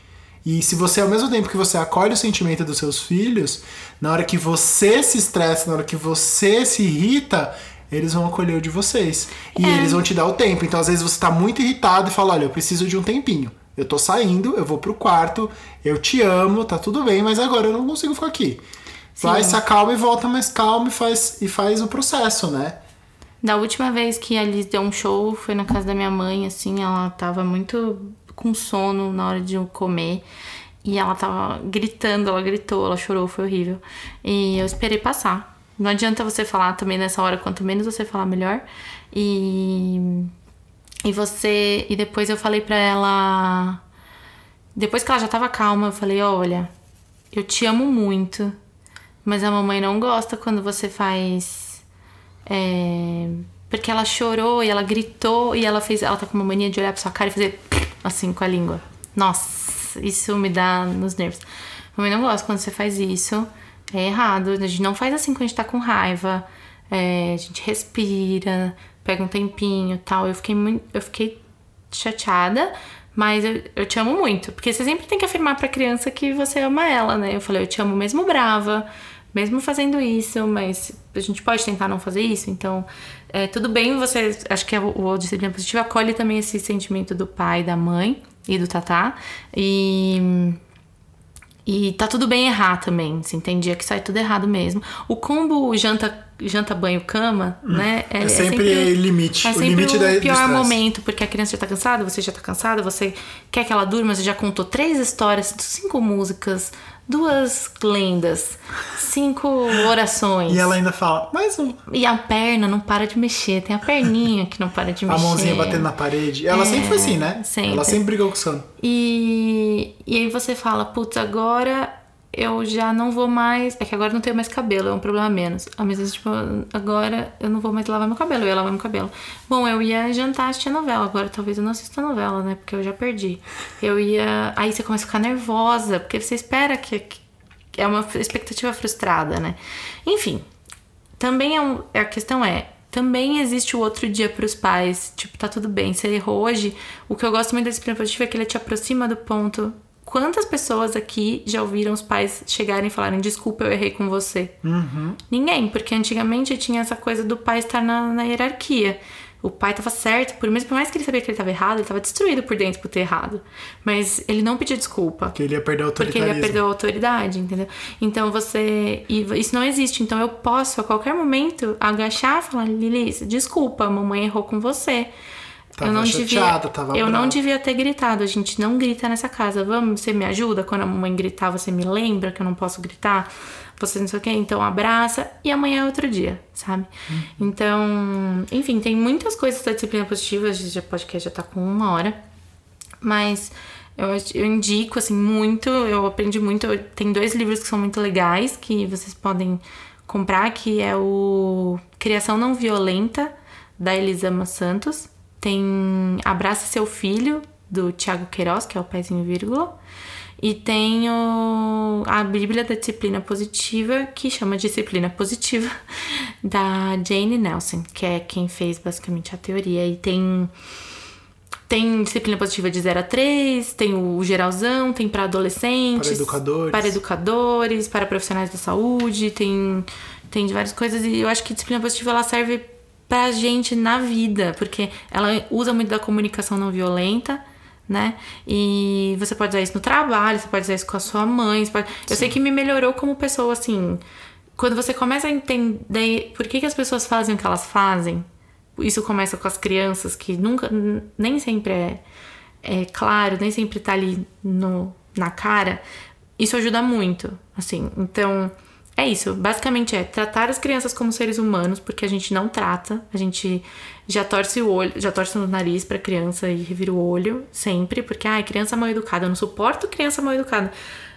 E se você, ao mesmo tempo que você acolhe o sentimento dos seus filhos, na hora que você se estressa, na hora que você se irrita, eles vão acolher o de vocês. E É. eles vão te dar o tempo. Então, às vezes, você tá muito irritado e fala: Olha, eu preciso de um tempinho. Eu tô saindo, eu vou pro quarto, eu te amo, tá tudo bem, mas agora eu não consigo ficar aqui. Vai, Sim. se acalma e volta mais calmo e faz, e faz o processo, né? Da última vez que a Liz deu um show, foi na casa da minha mãe, assim, ela tava muito com sono na hora de comer. E ela tava gritando, ela gritou, ela chorou, foi horrível. E eu esperei passar. Não adianta você falar também nessa hora, quanto menos você falar, melhor. E E você. E depois eu falei pra ela. Depois que ela já tava calma, eu falei: Olha, eu te amo muito, mas a mamãe não gosta quando você faz. É, porque ela chorou e ela gritou e ela fez. Ela tá com uma mania de olhar pra sua cara e fazer assim com a língua. Nossa, isso me dá nos nervos. Mamãe não gosta quando você faz isso. É errado. A gente não faz assim quando a gente tá com raiva. É, a gente respira, pega um tempinho tal. Eu fiquei muito. Eu fiquei chateada, mas eu, eu te amo muito. Porque você sempre tem que afirmar pra criança que você ama ela, né? Eu falei, eu te amo mesmo brava, mesmo fazendo isso, mas a gente pode tentar não fazer isso. Então, é, tudo bem você. Acho que o, o disciplina positiva acolhe também esse sentimento do pai, da mãe e do tatá. E. E tá tudo bem errar também. Se tem dia que sai tudo errado mesmo. O combo janta, janta banho, cama, né? É, sempre limite. É O sempre limite o da- pior momento, porque a criança já tá cansada, você já tá cansada, você quer que ela durma, você já contou três histórias, cinco músicas, duas lendas, cinco orações. E ela ainda fala, mais um. E a perna não para de mexer, tem a perninha que não para de A mexer. mãozinha batendo na parede. Ela sempre foi assim, né? É, sempre. Ela sempre brigou com o sono. E, e aí você fala, putz, agora eu já não vou mais. É que agora não tenho mais cabelo, é um problema menos. Mesmo tempo, tipo, agora eu não vou mais lavar meu cabelo, eu ia lavar meu cabelo. Bom, eu ia jantar assistir a novela, agora talvez eu não assista a novela, né? Porque eu já perdi. Eu ia. Aí você começa a ficar nervosa, porque você espera que. é uma expectativa frustrada, né? Enfim, também é um, a questão é, também existe o outro dia pros pais, tipo, tá tudo bem, você errou hoje. O que eu gosto muito da disciplina é que ele te aproxima do ponto. Quantas pessoas aqui já ouviram os pais chegarem e falarem desculpa, eu errei com você? Ninguém, porque antigamente tinha essa coisa do pai estar na, na hierarquia. O pai tava certo, por mesmo por mais que ele sabia que ele tava errado, ele tava destruído por dentro por ter errado. Mas ele não pedia desculpa. Porque ele ia perder o Porque ele ia perder a autoridade, entendeu? Então você. Isso não existe. Então eu posso, a qualquer momento, agachar e falar, Lilis, desculpa, a mamãe errou com você. Tava eu não chateada, devia, tava eu não brava. devia ter gritado. A gente não grita nessa casa. Vamos, você me ajuda? Quando a mamãe gritar, você me lembra que eu não posso gritar? Você não sei o quê. Então abraça e amanhã é outro dia, sabe? Uhum. Então, enfim, tem muitas coisas da disciplina positiva. A gente já podcast já tá com uma hora. Mas eu, eu indico, assim, muito. Eu aprendi muito. eu- Tem dois livros que são muito legais que vocês podem comprar, que é o Criação Não Violenta, da Elisama Santos. Tem Abraça Seu Filho, do Tiago Queiroz, que é o Pezinho Vírgula. E tem o- a Bíblia da Disciplina Positiva, que chama Disciplina Positiva, da Jane Nelson, que é quem fez basicamente a teoria. E tem tem disciplina positiva de 0 a 3, tem o geralzão, tem para adolescentes, Para educadores. para educadores, para profissionais da saúde, tem tem de várias coisas e eu acho que disciplina positiva ela serve pra gente na vida, porque ela usa muito da comunicação não violenta, né? E você pode usar isso no trabalho, você pode usar isso com a sua mãe, você pode... Eu sei que me melhorou como pessoa assim, quando você começa a entender por que, que as pessoas fazem o que elas fazem, isso começa com as crianças, que nunca, nem sempre é, é claro, nem sempre tá ali no, na cara. Isso ajuda muito, assim. Então, é isso. Basicamente é tratar as crianças como seres humanos, porque a gente não trata. A gente já torce o olho, já torce o nariz pra criança e revira o olho sempre, porque, ai, criança mal educada. Eu não suporto criança mal educada.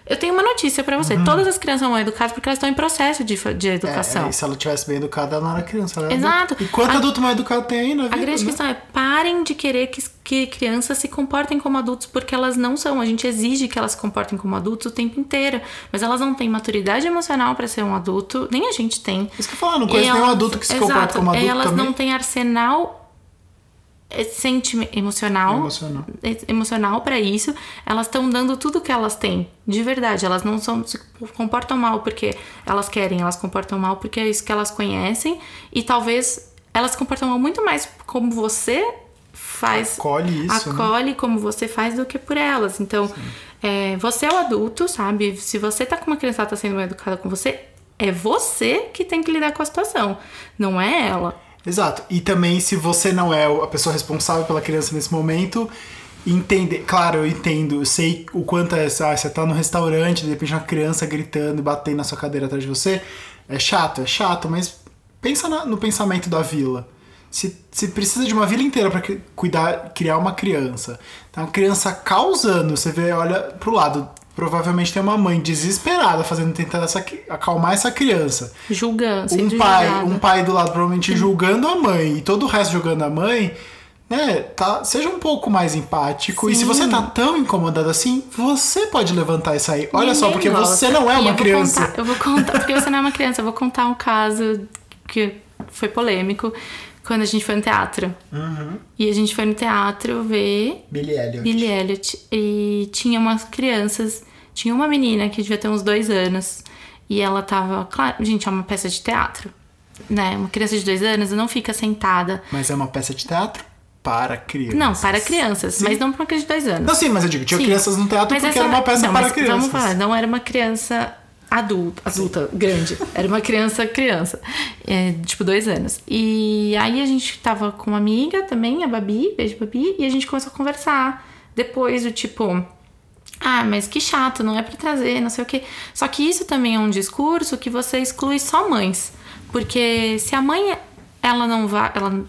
Eu tenho uma notícia pra você. Todas as crianças são mal educadas porque elas estão em processo de, de educação. É, e se ela tivesse bem educada, ela não era criança. Ela era Exato. E quanto A- adulto mal educado tem aí na vida? A grande né? questão é parem de querer que, que crianças se comportem como adultos, porque elas não são. A gente exige que elas se comportem como adultos o tempo inteiro. Mas elas não têm maturidade emocional pra ser um adulto, nem a gente tem. Isso que eu falo, não conheço E nenhum elas- adulto que se Exato, comporta como adulto Elas também. não têm arsenal eh, sentime- emocional, Emocional. emocional para isso. Elas estão dando tudo que elas têm, de verdade. Elas não são, se comportam mal porque elas querem, elas comportam mal porque é isso que elas conhecem. E talvez elas se comportam mal muito mais como você faz Acolhe isso, né? acolhe como você faz do que por elas. Então, é, você é o adulto, sabe? Se você tá com uma criança que tá sendo mal educada com você, é você que tem que lidar com a situação, não é ela. Exato. E também, se você não é a pessoa responsável pela criança nesse momento, entender. Claro, eu entendo, eu sei o quanto é. Ah, você tá no restaurante, de repente uma criança gritando e batendo na sua cadeira atrás de você. É chato, é chato, mas pensa na- no pensamento da vila. Se, se precisa de uma vila inteira pra cri- cuidar, criar uma criança. Tá uma criança causando, você vê, olha pro lado, provavelmente tem uma mãe desesperada fazendo tentando essa, acalmar essa criança. Julgando, Um pai, julgada. um pai do lado provavelmente julgando a mãe e todo o resto julgando a mãe, né? Tá, seja um pouco mais empático. E se Sim. você tá tão incomodado assim, você pode levantar isso aí. Olha só, Ninguém porque gosta. você não é E uma eu vou criança. contar- eu vou contar, porque você não é uma criança. Eu vou contar um caso que foi polêmico quando a gente foi no teatro. Uhum. E a gente foi no teatro ver Billy Elliot. Billy Elliot. E tinha umas crianças. Tinha uma menina que devia ter uns dois anos. E ela tava. Claro, gente, é uma peça de teatro. Né? Uma criança de dois anos não fica sentada. Mas é uma peça de teatro para crianças. Não, para crianças, mas não para uma criança de dois anos. Não, sim, mas eu digo, tinha Sim. crianças no teatro Mas porque essa era uma peça não, para mas crianças. Vamos falar, não era uma criança adulta, adulta, grande. Era uma criança, criança. É, tipo, dois anos. E aí a gente tava com uma amiga também, a Babi, beijo Babi, e a gente começou a conversar. Depois do tipo. Ah, mas que chato, não é pra trazer, não sei o quê. Só que isso também é um discurso que você exclui só mães. Porque se a mãe, ela não vai. Ela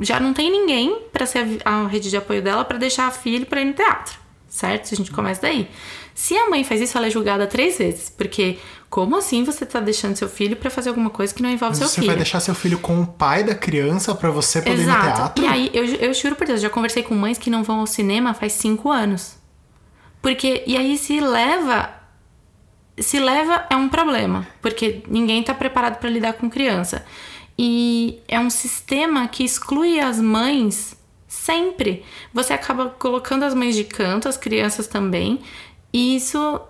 já não tem ninguém pra ser a, rede de apoio dela pra deixar a filha pra ir no teatro. Certo? A gente começa daí. Se a mãe faz isso, ela é julgada três vezes. Porque como assim você tá deixando seu filho pra fazer alguma coisa que não envolve Mas seu você filho? vai deixar seu filho com o pai da criança pra você poder ir no Exato. teatro? E aí, eu, eu juro por Deus, já conversei com mães que não vão ao cinema faz cinco anos. Porque, e aí se leva. Se leva é um problema, porque ninguém tá preparado para lidar com criança. E é um sistema que exclui as mães sempre. Você acaba colocando as mães de canto, as crianças também. E isso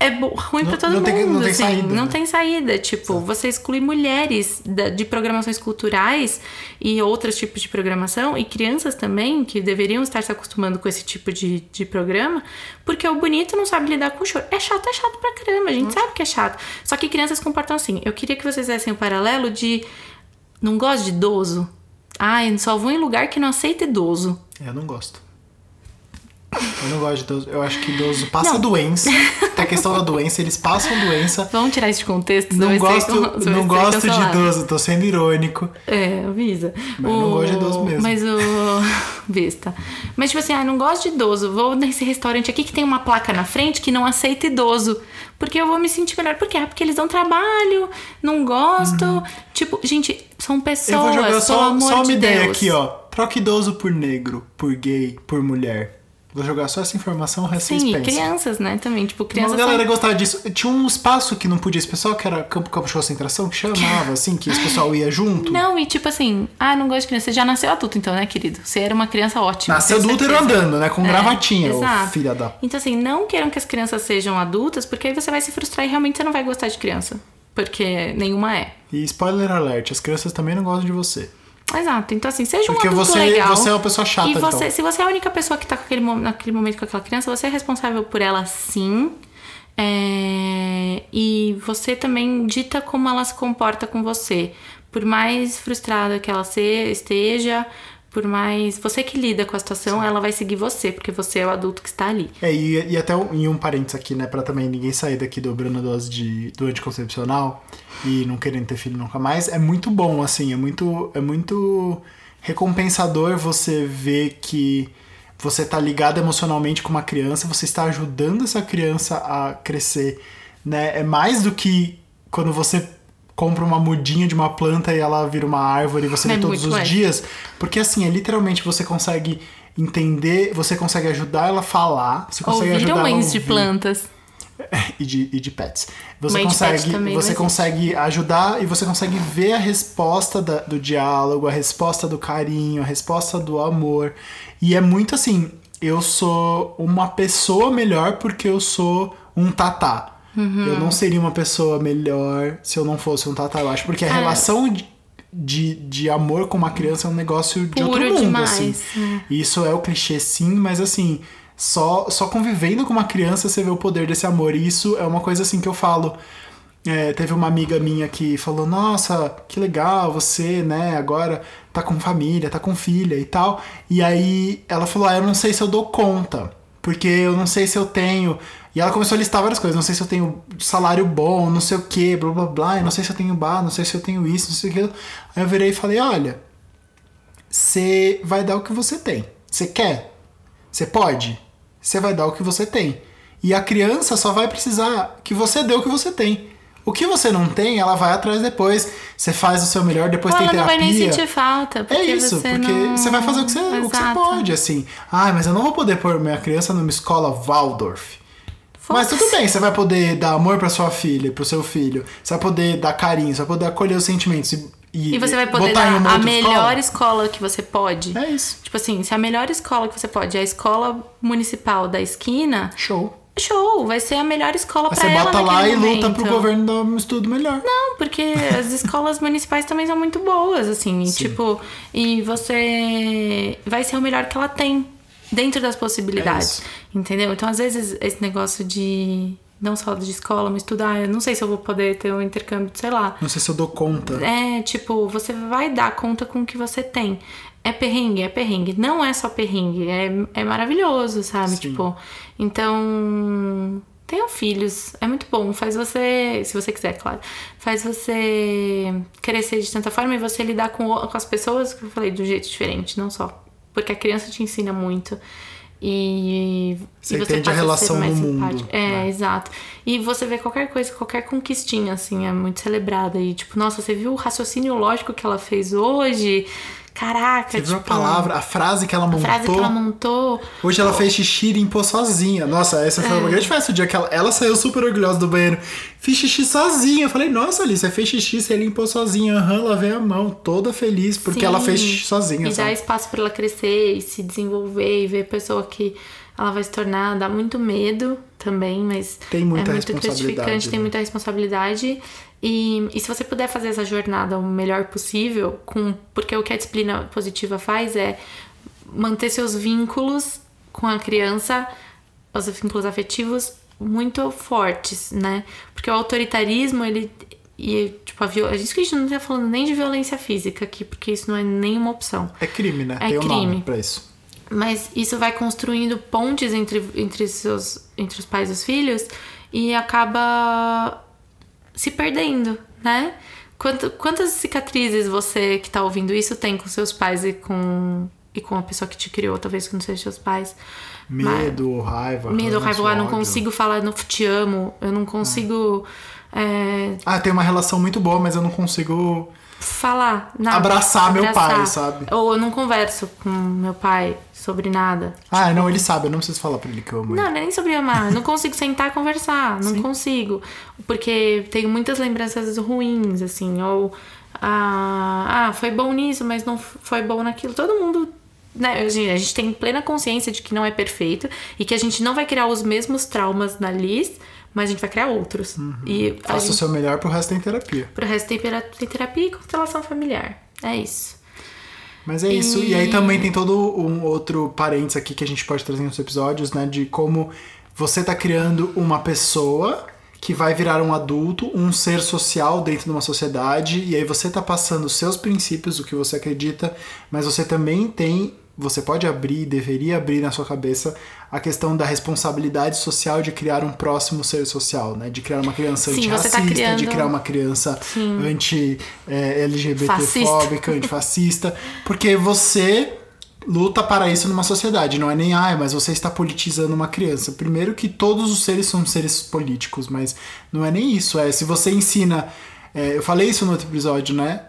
é ruim pra todo não mundo. tem- não tem assim. saída, Não né? tem saída. Tipo, você exclui mulheres de programações culturais e outros tipos de programação, e crianças também, que deveriam estar se acostumando com esse tipo de, de programa, porque o bonito não sabe lidar com o choro. É chato, é chato pra caramba, a gente sabe que é chato. Só que crianças comportam assim. Eu queria que vocês fizessem o paralelo de. Não gosto de idoso? Ai, só vou em lugar que não aceita idoso. Eu não gosto. Eu não gosto de idoso. Eu acho que idoso passa Não. doença. Tem a questão da doença, eles passam doença. Vamos tirar isso de contexto? Não gosto, ser- não gosto de idoso, tô sendo irônico. É, avisa. Mas eu não gosto de idoso mesmo. Mas o. Vista. Mas, tipo assim, ah, não gosto de idoso. Vou nesse restaurante aqui que tem uma placa na frente que não aceita idoso. Porque eu vou me sentir melhor. Por quê? Ah, porque eles dão trabalho, não gosto. Tipo, gente, são pessoas. Uhum. eu vou jogar só, só uma de ideia Deus. aqui, ó. Troca idoso por negro, por gay, por mulher. Vou jogar só essa informação, o resto Sim, e crianças, né? Também. Tipo, Uma crianças. galera são- gostava disso. Tinha um espaço que não podia esse pessoal, que era campo, campo de concentração, que chamava, assim, que esse pessoal ia junto. Não, e tipo assim, ah, não gosto de criança. Você já nasceu adulto, então, né, querido? Você era uma criança ótima. Nasceu adúltero certeza. andando, né? Com É, gravatinha, exato. filha da. Então, assim, não queiram que as crianças sejam adultas, porque aí você vai se frustrar e realmente você não vai gostar de criança. Porque nenhuma é. E spoiler alert, as crianças também não gostam de você. Exato. Então, assim, seja um Porque adulto você, legal. você é uma pessoa chata, e você, então. se você é a única pessoa que tá com aquele, naquele momento com aquela criança, você é responsável por ela sim. É, e você também dita como ela se comporta com você. Por mais frustrada que ela se- esteja, por mais. Você que lida com a situação, ela vai seguir você, porque você é o adulto que está ali. É, e, e até um, em um parênteses aqui, né, pra também ninguém sair daqui dobrando a dose de, do anticoncepcional e não querendo ter filho nunca mais, é muito bom, assim, é muito, é muito recompensador você ver que você tá ligado emocionalmente com uma criança, você está ajudando essa criança a crescer, né? É mais do que quando você compra uma mudinha de uma planta e ela vira uma árvore e você É vê todos os mais. dias, porque assim, é literalmente você consegue entender, você consegue ajudar ela a falar, você consegue ajudar Ouviram ela a mães de ouvir. plantas? e de, e de pets. Você Mãe de pet consegue, não você existe. consegue ajudar e você consegue ver a resposta da- do diálogo, a resposta do carinho, a resposta do amor. E é muito assim, eu sou uma pessoa melhor porque eu sou um tatá. Uhum. Eu não seria uma pessoa melhor se eu não fosse um tatá, eu acho. Porque a Cara, relação de, de, de amor com uma criança é um negócio de Puro outro mundo, demais, assim. é. Isso é o clichê, sim, mas assim, só, só convivendo com uma criança você vê o poder desse amor. E isso é uma coisa assim que eu falo. É, teve uma amiga minha que falou: Nossa, que legal, você, né, agora tá com família, tá com filha e tal. E aí ela falou: Ah, eu não sei se eu dou conta, porque eu não sei se eu tenho E ela começou a listar várias coisas. Não sei se eu tenho salário bom, não sei o que, blá blá blá. Não sei se eu tenho bar, não sei se eu tenho isso, não sei o que. Aí eu virei e falei: olha, você vai dar o que você tem. Você quer? Você pode? Você vai dar o que você tem. E a criança só vai precisar que você dê o que você tem. O que você não tem, ela vai atrás depois. Você faz o seu melhor, depois tem ela não terapia. vai nem sentir falta. Porque É isso, você porque não... você vai fazer o que você, o que você pode, assim. Ai, mas eu não vou poder pôr minha criança numa escola Waldorf. Mas tudo bem, você vai poder dar amor pra sua filha, pro seu filho. Você vai poder dar carinho, você vai poder acolher os sentimentos. E, E você vai poder dar a melhor escola. escola que você pode. É isso. Tipo assim, se a melhor escola que você pode é a escola municipal da esquina, Show. show, vai ser a melhor escola Aí pra você ela bota lá naquele e luta momento. pro governo dar um estudo melhor. Não, porque as escolas municipais também são muito boas, assim, e, Sim. tipo, e você vai ser o melhor que ela tem dentro das É possibilidades, isso. entendeu? Então, às vezes, esse negócio de não só de escola, mas estudar, não sei se eu vou poder ter um intercâmbio, sei lá. Não sei se eu dou conta. É, tipo, você vai dar conta com o que você tem. É perrengue, é perrengue. Não é só perrengue, é, é maravilhoso, sabe? Sim. Tipo, então. Tenham filhos, é muito bom. Faz você, se você quiser, claro, faz você crescer de tanta forma e você lidar com, com as pessoas, que eu falei, de um jeito diferente, não só. Porque a criança te ensina muito. E, Você e entende a relação mais no mundo. É, né? exato. E você vê qualquer coisa, qualquer conquistinha, assim, é muito celebrada. E, tipo, nossa, você viu o raciocínio lógico que ela fez hoje? Caraca, Você viu a tipo, palavra, a frase que ela a montou. frase que ela montou. Hoje ela fez xixi e limpou sozinha. Nossa, essa foi uma grande festa. O dia que ela, ela saiu super orgulhosa do banheiro. Fiz xixi sozinha. Eu falei, nossa, Alice, você fez xixi, você limpou sozinha. Aham, lavei a mão, toda feliz, porque Sim. ela fez xixi sozinha. E dá sabe? espaço pra ela crescer e se desenvolver e ver a pessoa que ela vai se tornar. Dá muito medo também, mas Tem muita é muito gratificante, tem né? muita responsabilidade. E, e se você puder fazer essa jornada o melhor possível, com porque o que a disciplina positiva faz é manter seus vínculos com a criança, os vínculos afetivos muito fortes, né? Porque o autoritarismo, ele. E, tipo, a viol... a gente, a gente não tá falando nem de violência física aqui, porque isso não é nenhuma opção. É crime, né? É Tem um nome crime. pra isso. Mas isso vai construindo pontes entre, entre, seus, entre os pais e os filhos e acaba se perdendo, né? Quanto, quantas cicatrizes você que tá ouvindo isso tem com seus pais e com, e com a pessoa que te criou, talvez que não seja seus pais? Medo, raiva. Medo, raiva, ah, não consigo falar, não te amo, eu não consigo é, Ah, tem uma relação muito boa, mas eu não consigo. Falar nada. Abraçar meu pai, sabe? Ou eu não converso com meu pai sobre nada. Ah, não, ele sabe, eu não preciso falar pra ele que eu amo Não, nem sobre amar. Não consigo sentar e conversar. Não consigo. Porque tenho muitas lembranças ruins, assim. Ou. Ah, ah, foi bom nisso, mas não foi bom naquilo. Todo mundo. Né, a gente a gente tem plena consciência de que não é perfeito e que a gente não vai criar os mesmos traumas na Liz, mas a gente vai criar outros. E a Faça o gente, seu melhor pro resto da terapia. pro resto tem tera- tem terapia e constelação familiar. É isso. Mas é isso. E... E- aí também tem todo um outro parênteses aqui que a gente pode trazer nos episódios, né? De como você tá criando uma pessoa que vai virar um adulto, um ser social dentro de uma sociedade, e aí você tá passando os seus princípios, o que você acredita, mas você também tem. Você pode abrir, deveria abrir na sua cabeça a questão da responsabilidade social de criar um próximo ser social, né? De criar uma criança Sim, você antirracista, tá de criando- criar uma criança anti-LGBT Fascista. fóbica, antifascista, porque você luta para isso numa sociedade, não é nem, ai, mas você está politizando uma criança. Primeiro que todos os seres são seres políticos, mas não é nem isso, é se você ensina, é, eu falei isso no outro episódio, né?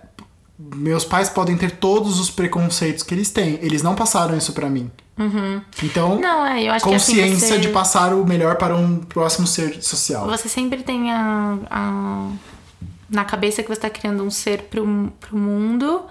Meus pais podem ter todos os preconceitos que eles têm, eles não passaram isso pra mim. Então, Não, é, assim, consciência você- de passar o melhor para um próximo ser social. Você sempre tem a, a- na cabeça que você está criando um ser pro, pro mundo,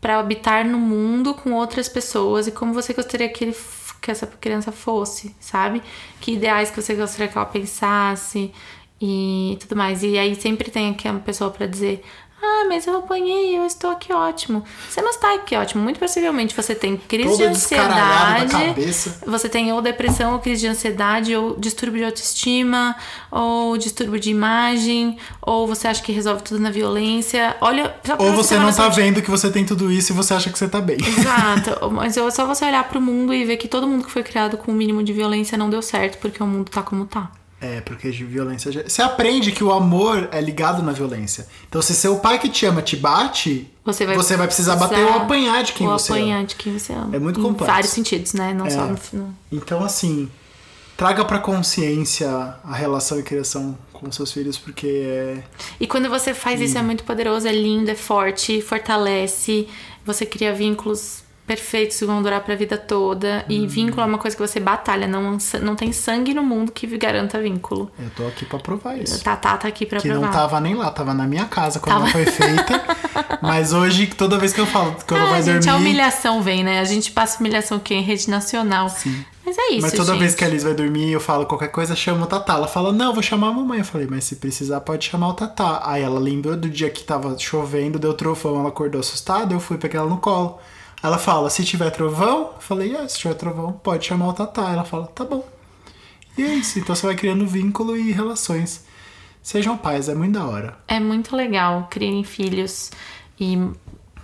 para habitar no mundo com outras pessoas e como você gostaria que, ele, que essa criança fosse, sabe? Que ideais que você gostaria que ela pensasse e tudo mais. E aí sempre tem aqui uma pessoa para dizer. Ah, mas eu apanhei, eu estou aqui ótimo. Você não está aqui ótimo. Muito possivelmente você tem crise Toda de descaralhada da ansiedade. cabeça. Você tem ou depressão, ou crise de ansiedade, ou distúrbio de autoestima, ou distúrbio de imagem, ou você acha que resolve tudo na violência. Olha, Ou você não tá noção de- vendo que você tem tudo isso e você acha que você tá bem. Exato, mas é só você olhar pro mundo e ver que todo mundo que foi criado com o mínimo de violência não deu certo, porque o mundo tá como tá. É, porque de violência. Você aprende que o amor é ligado na violência. Então, se seu pai que te ama te bate, Você vai, precisar bater ou apanhar de quem você apanhar ama. de quem você ama. É muito Em complexo. vários sentidos, né? Não só É. no final. Então, assim, traga pra consciência a relação e criação com seus filhos, porque é. E quando você faz isso é muito poderoso, é lindo, é forte, fortalece. Você cria vínculos perfeitos que vão durar pra vida toda. Uhum. E vínculo é uma coisa que você batalha. Não, não tem sangue no mundo que garanta vínculo. Eu tô aqui pra provar isso. Tatá tá aqui pra Que provar. não tava nem lá, tava na minha casa quando Tava. ela foi feita. Mas hoje, toda vez que eu falo que ela Ah, vai gente, dormir. a humilhação vem, né? A gente passa humilhação aqui em rede nacional. Sim. Mas é isso, Mas toda gente. vez que a Liz vai dormir, eu falo qualquer coisa, chama o Tatá. Ela fala, não, vou chamar a mamãe. Eu falei, mas se precisar, pode chamar o Tatá. Aí ela lembrou do dia que tava chovendo, deu trovão, ela acordou assustada, eu fui pegar ela no colo. Ela fala, se tiver trovão, eu falei, é, se tiver trovão, pode chamar o Tatá. Ela fala, tá bom. E é isso, então você vai criando vínculo e relações. Sejam pais, é muito da hora. É muito legal criem filhos e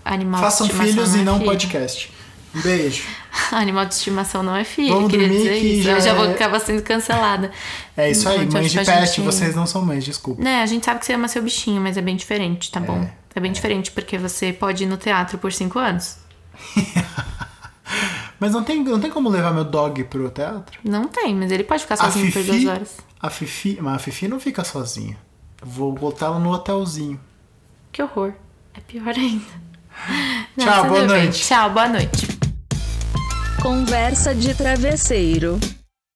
animal Façam de estimação filhos não e é não filho. podcast. Um beijo. Animal de estimação não é filho, Vamos queria dizer que isso. já Eu já vou é- acabar sendo cancelada. É isso aí, Então, mães de pet, gente- vocês não são mães, desculpa. Né, a gente sabe que você ama seu bichinho, mas é bem diferente, tá bom? É bem diferente, porque você pode ir no teatro por cinco anos. Mas não tem, não tem como levar meu dog pro teatro? Não tem, mas ele pode ficar sozinho por duas Fifi, horas. a Fifi, mas a Fifi não fica sozinha. Vou botar ela no hotelzinho. Que horror. É pior ainda. Tchau, tudo boa bem. noite. Tchau, boa noite. Conversa de travesseiro.